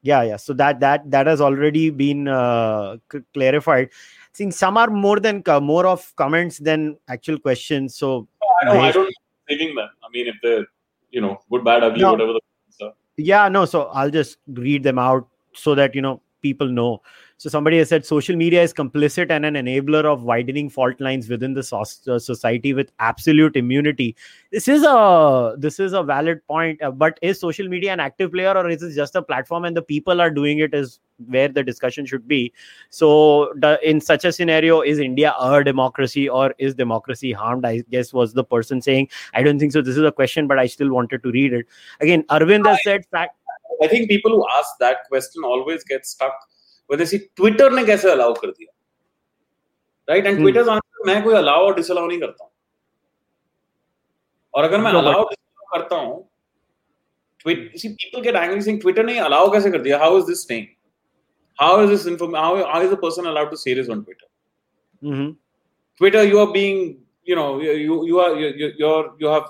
Yeah, yeah. So that that that has already been uh, c- clarified. I think some are more than uh, more of comments than actual questions. So I don't, I don't saving them. I mean, if they're you know good, bad, ugly, No. whatever the yeah no so i'll just read them out so that you know people know so somebody has said social media is complicit and an enabler of widening fault lines within the uh, society with absolute immunity. This is a this is a valid point uh, but is social media an active player or is it just a platform and the people are doing it is where the discussion should be? So the, in such a scenario is india a democracy or is democracy harmed? I guess was the person saying. I don't think so. This is a question but i still wanted to read it. Again arvind has said fact I think people who ask that question always get stuck where they see Twitter ने कैसे allow कर दिया right and Hmm. Twitter's answer मैं कोई allow और disallow नहीं करता हूँ और अगर मैं No, but- allow और disallow करता हूँ Twit- see people get angry saying Twitter ने allow कैसे कर दिया how is this staying how is this inform how, how is a person allowed to say this on Twitter Mhm. Twitter, you are being, you know, you you, you are you you- you're you have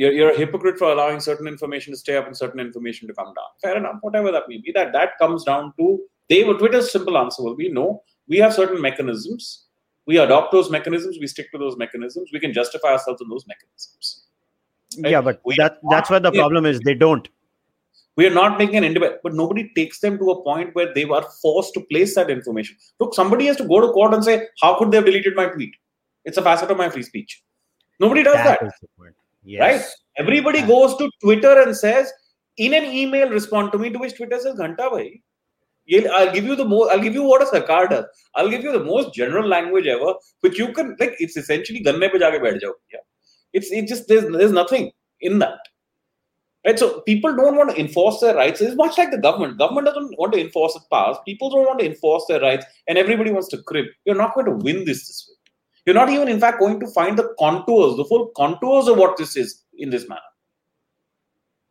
you're, you're a hypocrite for allowing certain information to stay up and certain information to come down. Fair enough, whatever that may be. That that comes down to they were Twitter's simple answer will be no. We have certain mechanisms. We adopt those mechanisms. We stick to those mechanisms. We can justify ourselves in those mechanisms. Right? yeah but We that that's where the problem is they don't We are not making an independent, but nobody takes them to a point where they are forced to place that information. Look, somebody has to go to court and say, "How could they have deleted my tweet?" It's a facet of my free speech. Nobody does that. point yes. right? Everybody Yeah. goes to Twitter and says, in an email, respond to me, to which Twitter says, Ghanta bhai, I'll give you the most, I'll give you what a sarkar does. I'll give you the most general language ever, which you can, like, it's essentially ganne pe jaake baith jao. Yeah. It's, it just, there's, there's nothing in that. Right? So people don't want to enforce their rights. It's much like the government. Government doesn't want to enforce its powers. People don't want to enforce their rights, and everybody wants to crib. You're not going to win this this way. You're not even, in fact, going to find the contours, the full contours of what this is in this manner.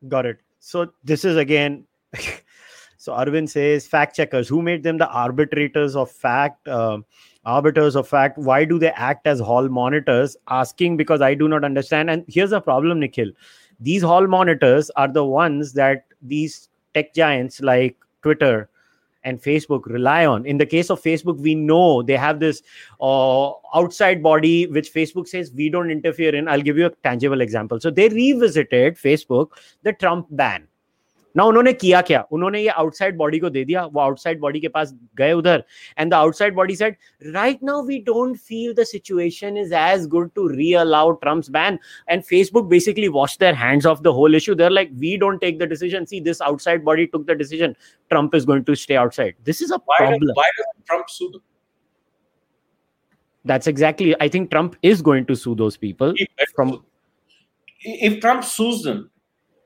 got it so this is again so arvind says fact checkers who made them the arbitrators of fact um, arbiters of fact? Why do they act as hall monitors? Asking because i do not understand. And here's the problem nikhil. These hall monitors are the ones that these tech giants like twitter and facebook rely on. In the case of facebook we know they have this uh, outside body which facebook says we don't interfere in. I'll give you a tangible example. So they revisited facebook the trump ban ना उन्होंने किया क्या उन्होंने ये outside body को दे दिया वो outside body के पास गए उधर and the outside body said right now we don't feel the situation is as good to reallow Trump's ban and facebook basically washed their hands off the whole issue they're like we don't take the decision see this outside body took the decision trump is going to stay outside this is a Why, problem does, why doesn't Trump sue them? that's exactly i think trump is going to sue those people He better From- sue them. If Trump sues them,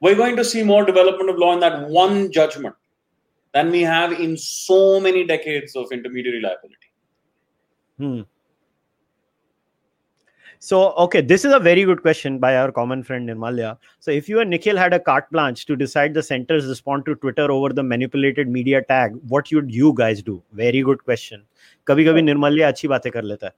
we're going to see more development of law in that one judgment than we have in so many decades of intermediary liability. Hmm. So, okay, this is a very good question by our common friend Nirmalya. So, if you and Nikhil had a carte blanche to decide the center's respond to Twitter over the manipulated media tag, what would you guys do? Very good question. कभी कभी निर्मल्य अच्छी बातें कर लेता है.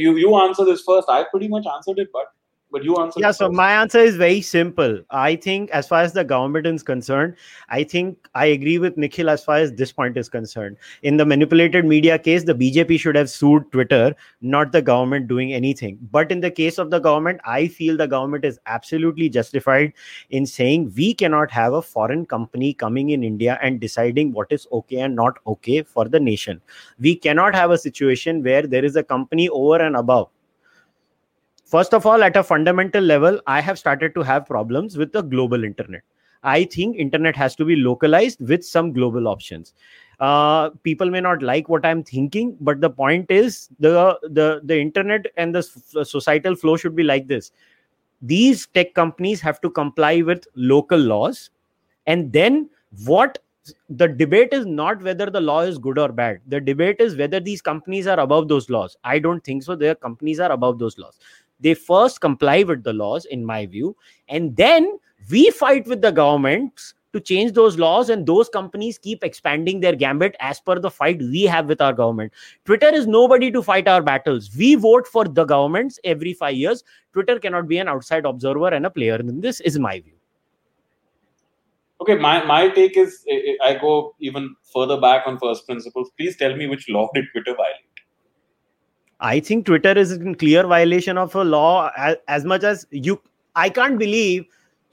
You you answer this first. I pretty much answered it, but but you answer. yeah so my answer is very simple. I think as far as the government is concerned i think i agree with nikhil as far as this point is concerned. In the manipulated media case the bjp should have sued twitter not the government doing anything. But in the case of the government i feel the government is absolutely justified in saying we cannot have a foreign company coming in india and deciding what is okay and not okay for the nation. We cannot have a situation where there is a company over and above first of all at a fundamental level i have started to have problems with the global internet. I think internet has to be localized with some global options. Uh, people may not like what i'm thinking but the point is the the the internet and the societal flow should be like this. These tech companies have to comply with local laws and then what the debate is not whether the law is good or bad. The debate is whether these companies are above those laws. I don't think so. Their companies are above those laws they first comply with the laws in my view and then we fight with the governments to change those laws and those companies keep expanding their gambit as per the fight we have with our government. Twitter is nobody to fight our battles. We vote for the governments every 5 years. Twitter cannot be an outside observer and a player in this is my view. Okay my, my take is i go even further back on first principles. Please tell me which law did twitter violate i think twitter is in clear violation of a law as, as much as you i can't believe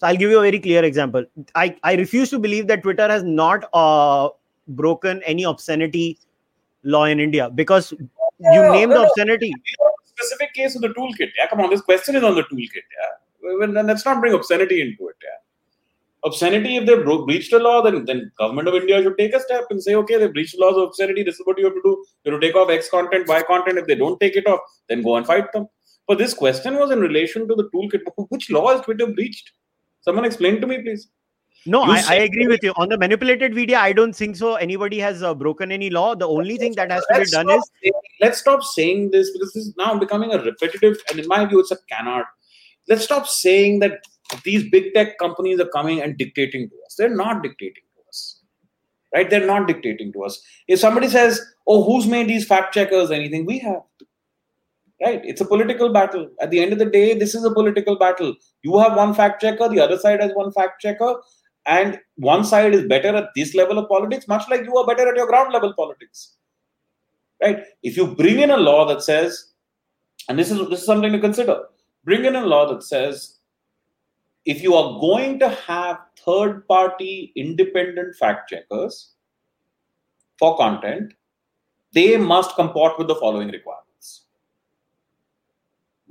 so I'll give you a very clear example. I, I refuse to believe that Twitter has not uh, broken any obscenity law in India because you no, name no, the obscenity. Specific case of the toolkit. Yeah, come on. This question is on the toolkit. Yeah, well, then let's not bring obscenity into it. Yeah, obscenity. If they breached a law, then then government of India should take a step and say, okay, they breached laws of obscenity. This is what you have to do. You have to take off X content, Y content. If they don't take it off, then go and fight them. But this question was in relation to the toolkit. Which law has Twitter breached? Someone explain to me, please. No, I, I, agree with you. On the manipulated video, I don't think so. Anybody has uh, broken any law. The only thing that has to be done is. Saying, let's stop saying this because this is now becoming a repetitive, and in my view, it's a canard. Let's stop saying that these big tech companies are coming and dictating to us. They're not dictating to us. Right? They're not dictating to us. If somebody says, oh, who's made these fact checkers, anything, we have right it's a political battle at the end of the day this is a political battle you have one fact checker the other side has one fact checker and one side is better at this level of politics much like you are better at your ground level politics right if you bring in a law that says and this is this is something to consider bring in a law that says if you are going to have third party independent fact checkers for content they must comport with the following requirements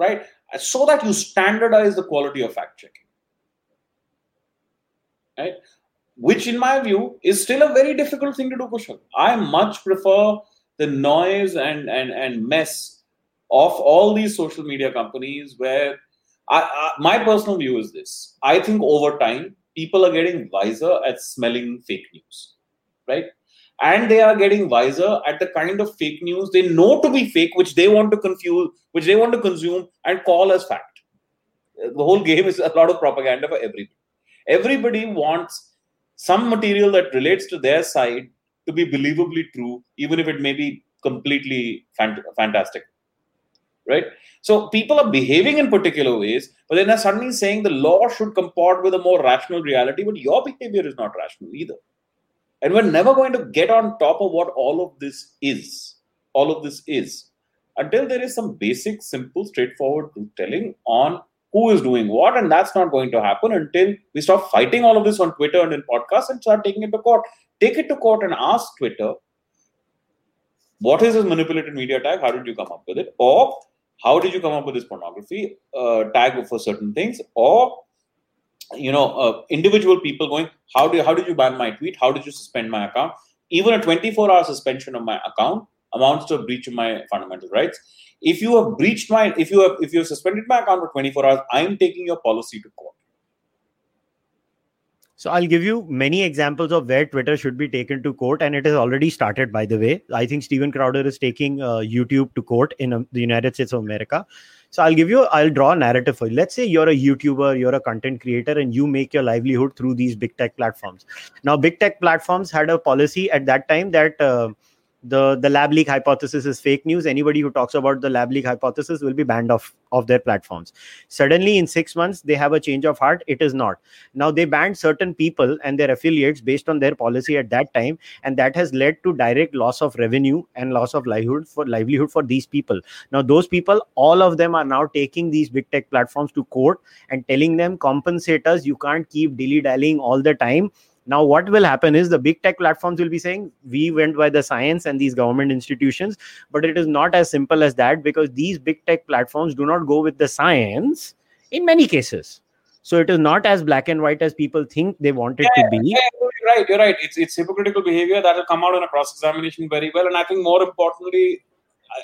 right? So that you standardize the quality of fact checking, right? Which, in my view, is still a very difficult thing to do, Kushal. I much prefer the noise and, and, and mess of all these social media companies where I, I, my personal view is this I think over time, people are getting wiser at smelling fake news, right? and they are getting wiser at the kind of fake news they know to be fake, which they want to confuse, which they want to consume and call as fact. The whole game is a lot of propaganda for everybody. Everybody wants some material that relates to their side to be believably true, even if it may be completely fant- fantastic. Right? So people are behaving in particular ways, but then they're suddenly saying the law should comport with a more rational reality, but your behavior is not rational either. And we're never going to get on top of what all of this is. All of this is. Until there is some basic, simple, straightforward telling on who is doing what. And that's not going to happen until we stop fighting all of this on Twitter and in podcasts and start taking it to court. Take it to court and ask Twitter, what is this manipulated media tag? How did you come up with it? Or how did you come up with this pornography? Uh, tag for certain things? Or you know uh, individual people going how do how did you ban my tweet? How did you suspend my account? Even a 24 hour suspension of my account amounts to a breach of my fundamental rights. If you have breached my if you have if you have suspended my account for 24 hours i am taking your policy to court so I'll give you many examples of where Twitter should be taken to court, and it has already started. By the way, I think Steven Crowder is taking uh, YouTube to court in um, the United States of America. So I'll give you, I'll draw a narrative for you. Let's say you're a YouTuber, you're a content creator, and you make your livelihood through these big tech platforms. Now, big tech platforms had a policy at that time that uh, the the lab leak hypothesis is fake news. Anybody who talks about the lab leak hypothesis will be banned off of their platforms. Suddenly in 6 months they have a change of heart. It is not. Now they banned certain people and their affiliates based on their policy at that time and that has led to direct loss of revenue and loss of livelihood for livelihood for these people. Now those people all of them are now taking these big tech platforms to court and telling them compensate us you can't keep dilly dallying all the time now, what will happen is the big tech platforms will be saying, we went by the science and these government institutions, but it is not as simple as that because these big tech platforms do not go with the science in many cases. So it is not as black and white as people think they want it yeah, to be. Yeah, you're right. You're right. It's it's hypocritical behavior that will come out in a cross examination very well. And I think more importantly,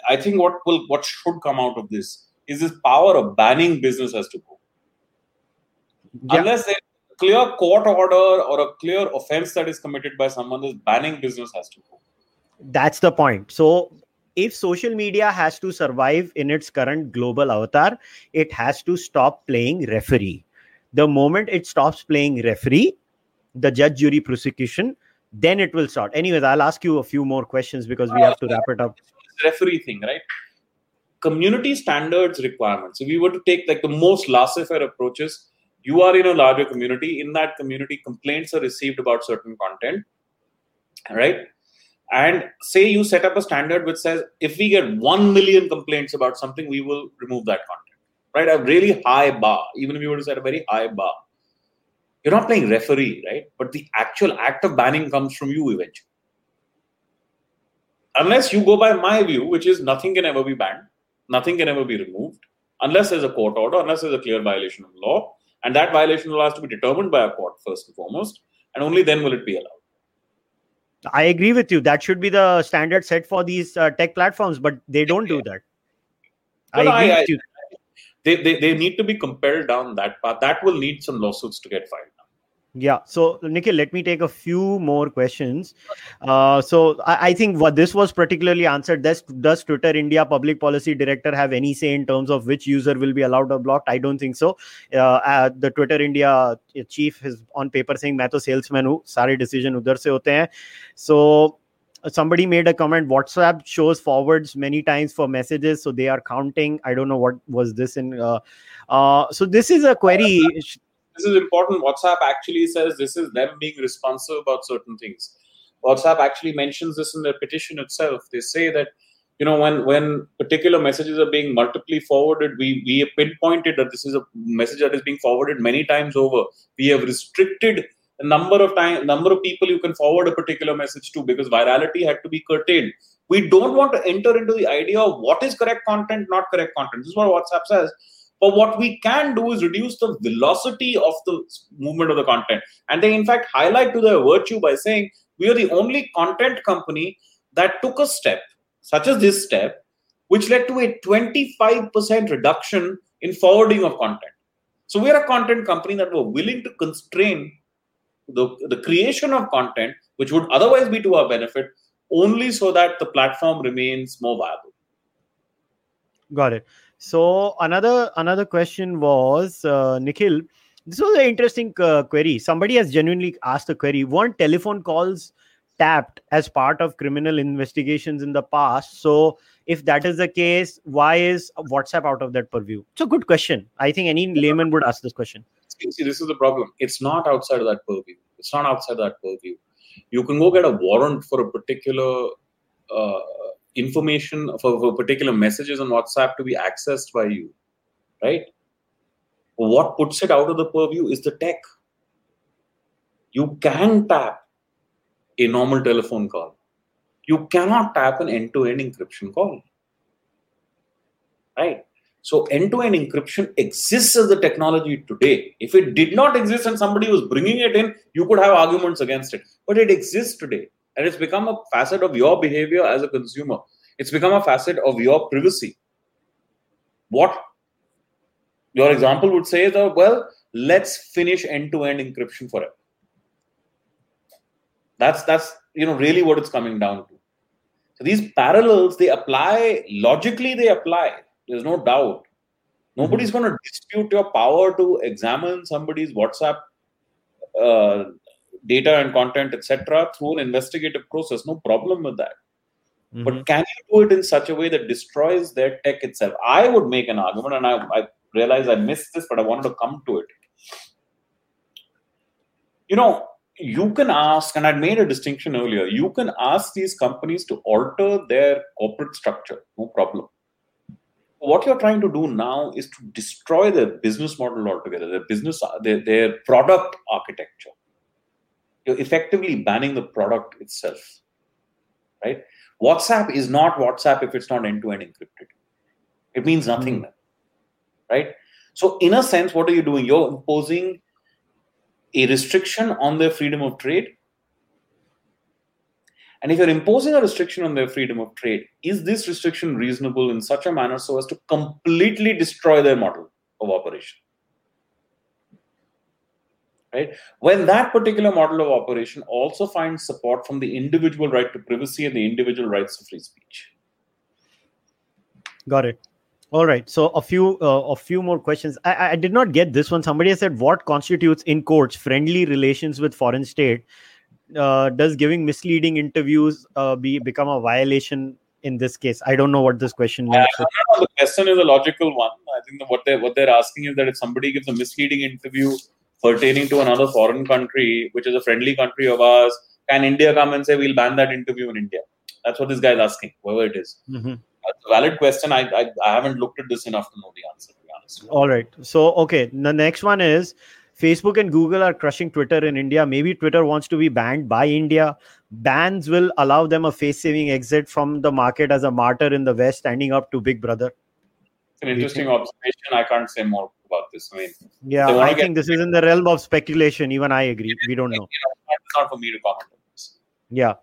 I, I think what will what should come out of this is this power of banning business has to go. Yeah. Unless they clear court order or a clear offense that is committed by someone, is banning business has to go. That's the point. So if social media has to survive in its current global avatar, it has to stop playing referee. the moment it stops playing referee the judge jury prosecution then it will start anyways i'll ask you a few more questions because we have to wrap it up referee thing right community standards requirements if we were to take like the most laissez-faire approaches you are in a larger community. In that community complaints are received about certain content right? And say you set up a standard which says if we get 1 million complaints about something we will remove that content right? A really high bar. Even if you were to set a very high bar you're not playing referee right? But the actual act of banning comes from you eventually. Unless you go by my view which is nothing can ever be banned nothing can ever be removed unless there's a court order unless there's a clear violation of law and that violation will have to be determined by a court first and foremost and only then will it be allowed I agree with you. That should be the standard set for these uh, tech platforms, but they don't do that. I agree I, with you. They, they, they need to be compelled down that path. That will need some lawsuits to get filed. Yeah. So, Nikhil, let me take a few more questions. Uh, so, I, I, think what this was particularly answered. Does does Twitter India public policy director have any say in terms of which user will be allowed or blocked? I don't think so. Uh, uh, the Twitter India uh, chief is on paper saying, "मैं तो salesman हूँ, सारे decision उधर से होते हैं." So, somebody made a comment whatsapp shows forwards many times for messages so they are counting i don't know what was this in uh, uh, so this is a query this is important. WhatsApp actually says this is them being responsive about certain things. WhatsApp actually mentions this in their petition itself. They say that you know when when particular messages are being multiply forwarded, we we pinpointed that this is a message that is being forwarded many times over. We have restricted the number of time number of people you can forward a particular message to because virality had to be curtailed. We don't want to enter into the idea of what is correct content, not correct content. This is what WhatsApp says but what we can do is reduce the velocity of the movement of the content. And they, in fact, highlight to their virtue by saying we are the only content company that took a step, such as this step, which led to a 25% reduction in forwarding of content. So we are a content company that were willing to constrain the, the creation of content, which would otherwise be to our benefit, only so that the platform remains more viable. Got it. So another another question was uh, Nikhil. This was an interesting uh, query. Somebody has genuinely asked a query. Weren't telephone calls tapped as part of criminal investigations in the past? So if that is the case, why is WhatsApp out of that purview? It's a good question. I think any layman would ask this question. See, this is the problem. It's not outside of that purview. It's not outside that purview. You can go get a warrant for a particular uh, information for, for particular messages on WhatsApp to be accessed by you, right? What puts it out of the purview is the tech. You can tap a normal telephone call. You cannot tap an end-to-end encryption call. Right? So end-to-end encryption exists as the technology today. If it did not exist and somebody was bringing it in, you could have arguments against it. But it exists today and it's become a facet of your behavior as a consumer. It's become a facet of your privacy. What your example would say is that well let's finish end-to-end encryption forever that's that's you know really what it's coming down to. So these parallels they apply logically they apply. There's no doubt. Nobody's mm-hmm. going to dispute your power to examine somebody's whatsapp uh, data and content, etc., through an investigative process. No problem with that. Mm-hmm. But can you do it in such a way that destroys their tech itself? I would make an argument, and I, I realize I missed this, but I wanted to come to it. You know, you can ask, and I'd made a distinction earlier, you can ask these companies to alter their corporate structure, no problem. What you're trying to do now is to destroy their business model altogether, their business, their, their product architecture you're effectively banning the product itself right? Whatsapp is not whatsapp if it's not end-to-end encrypted. It means nothing mm. right? So in a sense what are you doing? You're imposing a restriction on their freedom of trade? And if you're imposing a restriction on their freedom of trade is this restriction reasonable in such a manner so as to completely destroy their model of operation right when that particular model of operation also finds support from the individual right to privacy and the individual rights to free speech got it All right. So a few uh, a few more questions. I, I did not get this one. Somebody said what constitutes in courts friendly relations with foreign state. Uh, does giving misleading interviews uh, be become a violation in this case? I don't know what this question means. The question is a logical one. I think what they what they're asking is that if somebody gives a misleading interview pertaining to another foreign country, which is a friendly country of ours, can India come and say we'll ban that interview in India? That's what this guy is asking, whoever it is. Mm-hmm. That's a valid question. I, I, I haven't looked at this enough to know the answer. To be honest. All right. So okay, the next one is Facebook and Google are crushing Twitter in India. Maybe Twitter wants to be banned by India. Bans will allow them a face saving exit from the market as a martyr in the West, standing up to Big Brother. It's an interesting observation. I can't say more about this. I mean, yeah, I think this is in the realm of speculation. Even I agree. We don't know. It's not for me to comment on this. Yeah.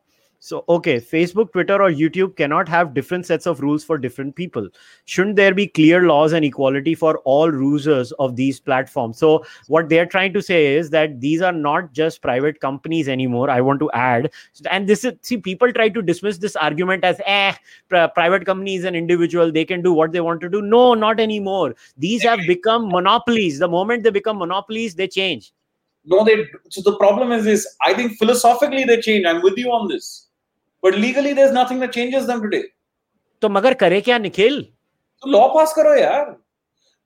So, okay, Facebook, Twitter, or YouTube cannot have different sets of rules for different people. Shouldn't there be clear laws and equality for all users of these platforms? So, what they're trying to say is that these are not just private companies anymore. I want to add, and this is see, people try to dismiss this argument as, eh, private companies and individual, they can do what they want to do. No, not anymore. These have become monopolies. The moment they become monopolies, they change. No, they. So the problem is this. I think philosophically they change. I'm with you on this but legally there's nothing that changes them today तो मगर करे क्या निखिल तो law पास करो यार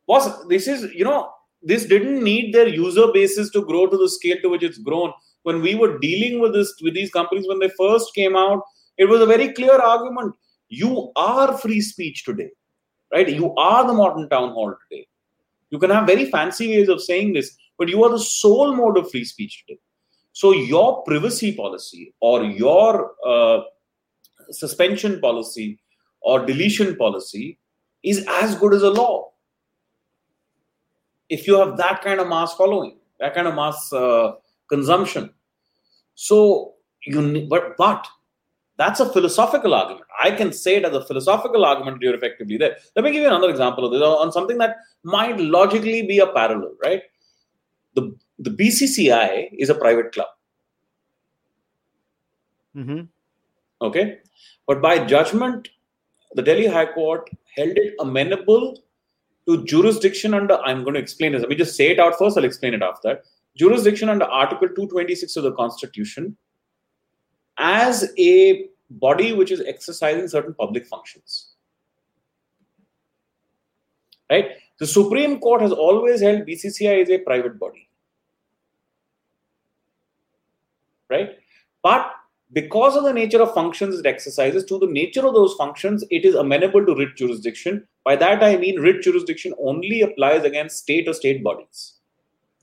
boss this is you know this didn't need their user bases to grow to the scale to which it's grown when we were dealing with this with these companies when they first came out it was a very clear argument you are free speech today right you are the modern town hall today you can have very fancy ways of saying this but you are the sole mode of free speech today so your privacy policy or your uh, suspension policy or deletion policy is as good as a law. If you have that kind of mass following, that kind of mass uh, consumption. So you but but that's a philosophical argument. I can say it as a philosophical argument you're effectively there. Let me give you another example of this on something that might logically be a parallel, right? The the BCCI is a private club. Mm-hmm. Okay. But by judgment, the Delhi High Court held it amenable to jurisdiction under, I'm going to explain this. Let me just say it out first, I'll explain it after that. Jurisdiction under Article 226 of the Constitution as a body which is exercising certain public functions. Right? The Supreme Court has always held BCCI is a private body right? But because of the nature of functions it exercises, to the nature of those functions, it is amenable to writ jurisdiction. By that I mean writ jurisdiction only applies against state or state bodies.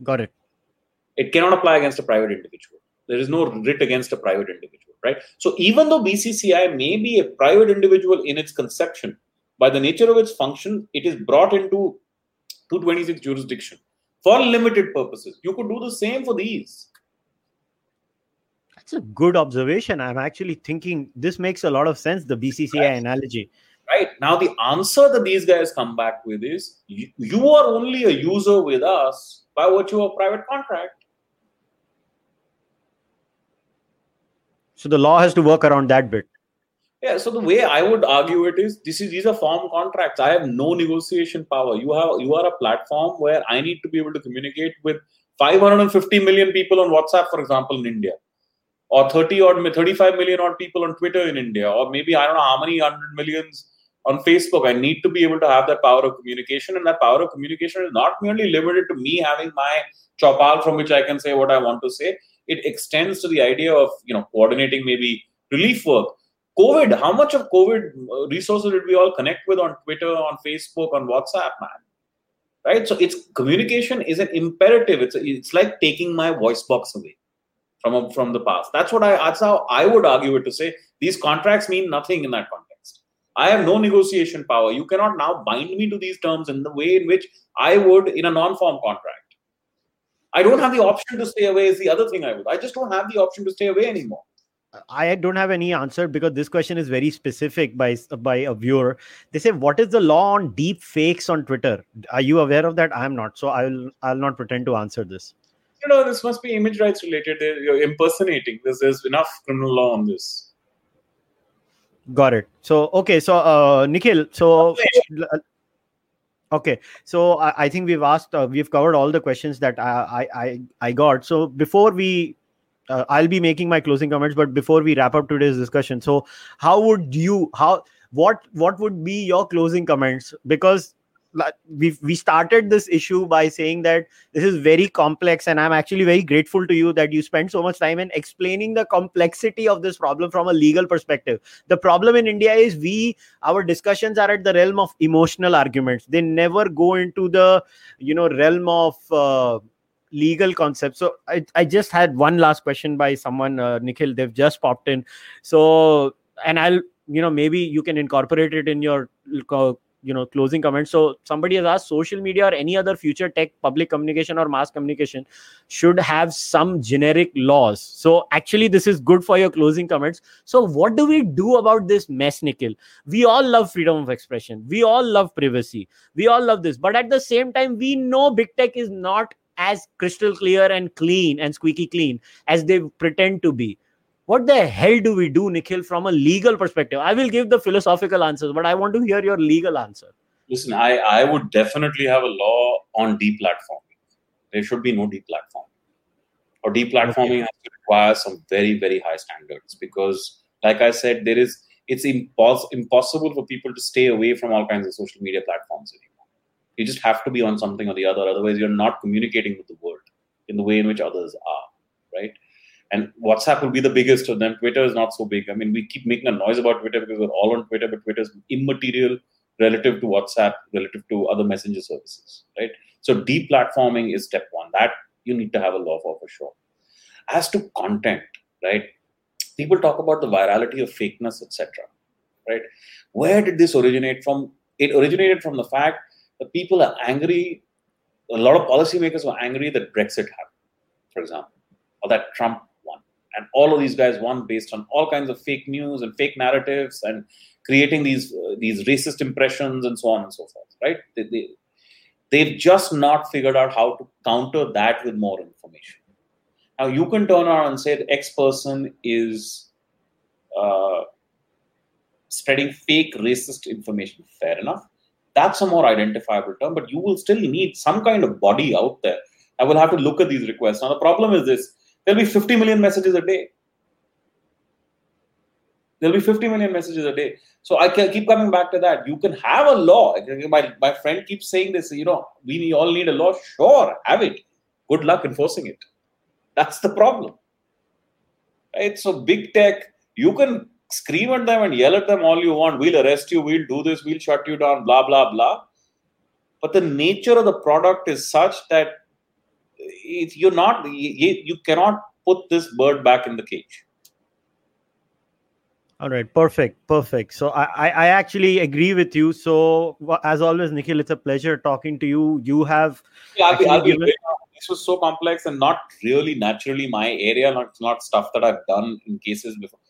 Got it. It cannot apply against a private individual. There is no writ against a private individual, right? So even though BCCI may be a private individual in its conception, by the nature of its function, it is brought into 226 jurisdiction for limited purposes. You could do the same for these that's a good observation. I'm actually thinking this makes a lot of sense, the BCCI analogy. Right. Now, the answer that these guys come back with is you, you are only a user with us by virtue of private contract. So the law has to work around that bit. Yeah, so the way I would argue it is this is these are form contracts. I have no negotiation power. You have you are a platform where I need to be able to communicate with 550 million people on WhatsApp, for example, in India or 30 or 35 million odd people on Twitter in India, or maybe I don't know how many hundred millions on Facebook. I need to be able to have that power of communication, and that power of communication is not merely limited to me having my chopal from which I can say what I want to say. It extends to the idea of you know coordinating maybe relief work. COVID, how much of COVID resources did we all connect with on Twitter, on Facebook, on WhatsApp, man? Right. So it's communication is an imperative. It's it's like taking my voice box away from from the past. That's what I that's how I would argue it to say these contracts mean nothing in that context. I have no negotiation power. You cannot now bind me to these terms in the way in which I would in a non-form contract. I don't have the option to stay away is the other thing I would. I just don't have the option to stay away anymore. I don't have any answer because this question is very specific by by a viewer. They say, "What is the law on deep fakes on Twitter?" Are you aware of that? I am not, so I'll I'll not pretend to answer this you know, this must be image rights related. You're impersonating. There's, there's enough criminal law on this. Got it. So, okay. So, uh, Nikhil, so Okay, so I, I think we've asked, uh, we've covered all the questions that I I I got. So before we, uh, I'll be making my closing comments, but before we wrap up today's discussion, so how would you how what what would be your closing comments? Because we we started this issue by saying that this is very complex and i'm actually very grateful to you that you spent so much time in explaining the complexity of this problem from a legal perspective. The problem in india is we our discussions are at the realm of emotional arguments. They never go into the you know realm of uh, legal concepts. So I, I just had one last question by someone uh, nikhil. They've just popped in. So and i'll you know maybe you can incorporate it in your uh, you know closing comments. So somebody has asked social media or any other future tech public communication or mass communication should have some generic laws. So actually this is good for your closing comments. So what do we do about this mess nikhil? We all love freedom of expression. We all love privacy. We all love this. But at the same time we know big tech is not as crystal clear and clean and squeaky clean as they pretend to be what the hell do we do, Nikhil, from a legal perspective? I will give the philosophical answers, but I want to hear your legal answer. Listen, I, I would definitely have a law on deplatforming. There should be no deplatforming. Or deplatforming okay. has to require some very, very high standards because, like I said, there is it's impos- impossible for people to stay away from all kinds of social media platforms anymore. You just have to be on something or the other, otherwise you're not communicating with the world in the way in which others are, right? And WhatsApp will be the biggest of them. Twitter is not so big. I mean, we keep making a noise about Twitter because we're all on Twitter, but Twitter is immaterial relative to WhatsApp, relative to other messenger services, right? So deplatforming is step one. That you need to have a law for for sure. As to content, right? People talk about the virality of fakeness, etc. Right? Where did this originate from? It originated from the fact that people are angry. A lot of policymakers were angry that Brexit happened, for example, or that Trump and all of these guys won based on all kinds of fake news and fake narratives and creating these uh, these racist impressions and so on and so forth right? They, they, they've just not figured out how to counter that with more information. Now you can turn around and say the x person is uh, spreading fake racist information. Fair enough. That's a more identifiable term but you will still need some kind of body out there i will have to look at these requests. Now the problem is this There'll be 50 million messages a day. There'll be 50 million messages a day. So I can keep coming back to that. You can have a law. My, my friend keeps saying this, you know, we all need a law. Sure, have it. Good luck enforcing it. That's the problem. Right? So big tech, you can scream at them and yell at them all you want. We'll arrest you, we'll do this, we'll shut you down, blah, blah, blah. But the nature of the product is such that it, you're not you, you cannot put this bird back in the cage. All right perfect perfect. So I, I actually agree with you. So as always nikhil it's a pleasure talking to you. You have yeah, I'll be, I'll given... this was so complex and not really naturally my area not not stuff that i've done in cases before.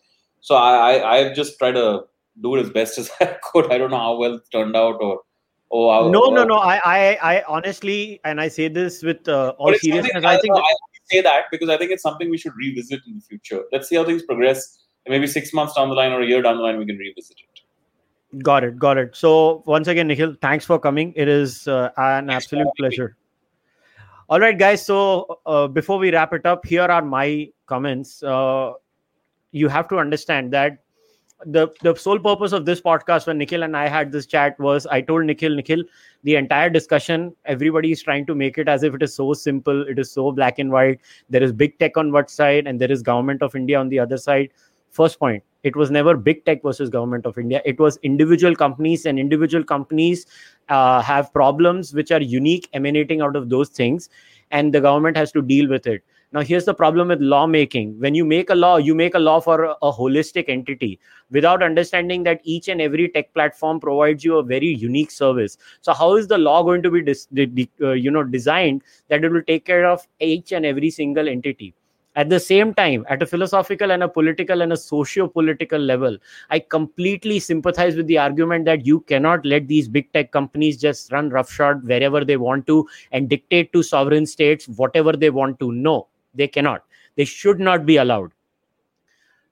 So i, I i've just tried to do it as best as i could. I don't know how well it turned out or Oh, no, no, no. I, I, I honestly, and I say this with uh, all seriousness. I, think I, I say that because I think it's something we should revisit in the future. Let's see how things progress. And maybe six months down the line or a year down the line, we can revisit it. Got it, got it. So once again, Nikhil, thanks for coming. It is uh, an thanks absolute pleasure. All right, guys. So uh, before we wrap it up, here are my comments. Uh, you have to understand that the the sole purpose of this podcast when nikhil and i had this chat was i told nikhil nikhil the entire discussion everybody is trying to make it as if it is so simple it is so black and white. There is big tech on one side and there is government of india on the other side. First point it was never big tech versus government of india. It was individual companies and individual companies uh, have problems which are unique emanating out of those things and the government has to deal with it now, here's the problem with lawmaking. When you make a law, you make a law for a, holistic entity without understanding that each and every tech platform provides you a very unique service. So, how is the law going to be, dis- uh, you know, designed that it will take care of each and every single entity? At the same time, at a philosophical and a political and a socio-political level, I completely sympathize with the argument that you cannot let these big tech companies just run roughshod wherever they want to and dictate to sovereign states whatever they want to. No, they cannot. They should not be allowed.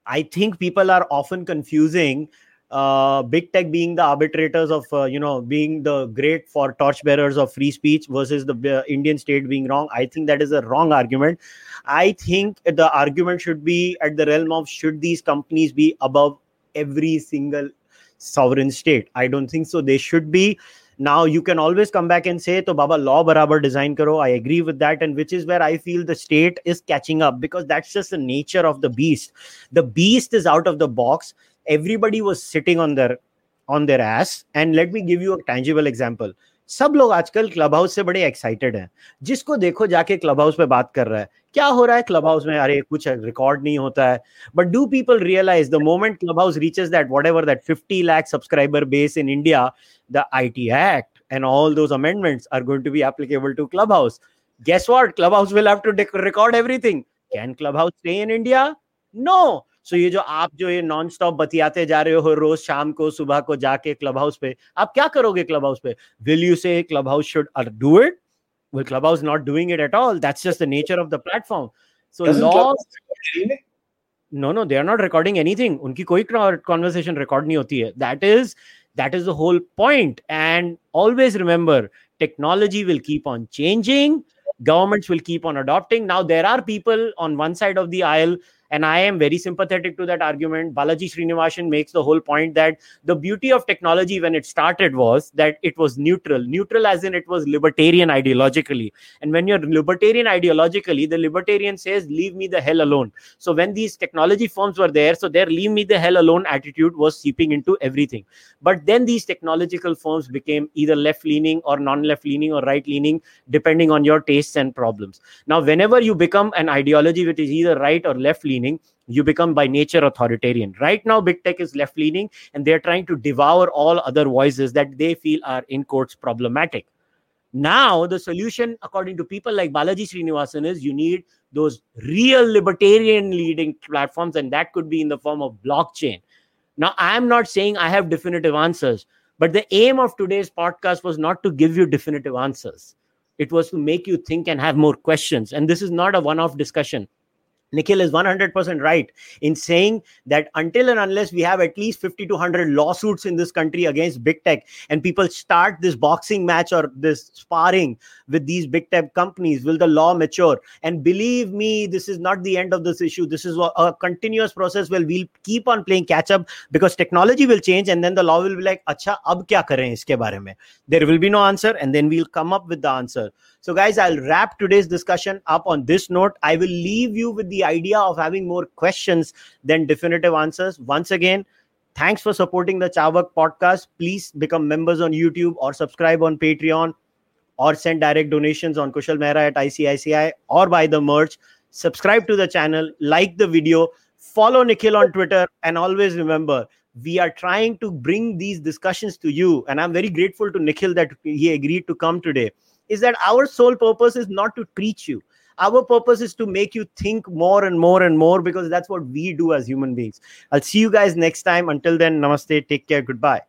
I think people are often confusing uh, big tech being the arbitrators of uh, you know being the great for torchbearers of free speech versus the uh, indian state being wrong. I think that is a wrong argument. I think the argument should be at the realm of should these companies be above every single sovereign state? I don't think so. They should be now you can always come back and say to baba law barabar design karo i agree with that and which is where i feel the state is catching up because that's just the nature of the beast. The beast is out of the box. Everybody was sitting on their on their ass. And let me give you a tangible example सब लोग आजकल club house से बड़े excited हैं। जिसको देखो जाके club house पे बात कर रहा है। क्या हो रहा है क्लब हाउस में? अरे, कुछ रिकॉर्ड नहीं होता है। But do people realise the moment Clubhouse reaches that whatever that fifty lakh subscriber base in India the I T act and all those amendments are going to be applicable to clubhouse. Guess what? Clubhouse will have to record everything. Can clubhouse stay in india? No. So ये जो आप जो ये non stop बतियाते जा रहे हो रोज शाम को सुबह को जाके क्लब हाउस पे आप क्या करोगे क्लब हाउस पे will you say Clubhouse should do it will Clubhouse not doing it at all that's just the nature of the platform so law no no they are not recording anything उनकी कोई conversation record नहीं होती है. That is that is the whole point. And always remember technology will keep on changing. Governments will keep on adopting. Now there are people on one side of the aisle and I am very sympathetic to that argument. Balaji Srinivasan makes the whole point that the beauty of technology when it started was that it was neutral. Neutral as in it was libertarian ideologically. And when you're libertarian ideologically, the libertarian says, leave me the hell alone. So when these technology firms were there, so their leave me the hell alone attitude was seeping into everything. But then these technological firms became either left leaning or non left leaning or right leaning, depending on your tastes and problems. Now, whenever you become an ideology which is either right or left leaning, leaning you become by nature authoritarian. Right now big tech is left leaning and they're trying to devour all other voices that they feel are in quotes problematic. Now the solution according to people like balaji srinivasan is you need those real libertarian leading platforms and that could be in the form of blockchain. Now i am not saying i have definitive answers but the aim of today's podcast was not to give you definitive answers. It was to make you think and have more questions. And this is not a one off discussion Nikhil is 100% right in saying that until and unless we have at least 50 to 100 lawsuits in this country against big tech and people start this boxing match or this sparring with these big tech companies, will the law mature? And believe me, this is not the end of this issue. This is a continuous process where we'll keep on playing catch up because technology will change and then the law will be like, acha, ab kya kare iske bare mein? There will be no answer and then we'll come up with the answer. So, guys, I'll wrap today's discussion up on this note. I will leave you with idea of having more questions than definitive answers. Once again, thanks for supporting the Carvaka podcast. Please become members on YouTube or subscribe on Patreon or send direct donations on Kushal Mehra at ICICI or buy the merch. Subscribe to the channel, like the video, follow Nikhil on Twitter, and always remember we are trying to bring these discussions to you. And I'm very grateful to Nikhil that he agreed to come today is that our sole purpose is not to preach you our purpose is to make you think more and more and more because that's what we do as human beings. I'll see you guys next time. Until then namaste. Take care. Goodbye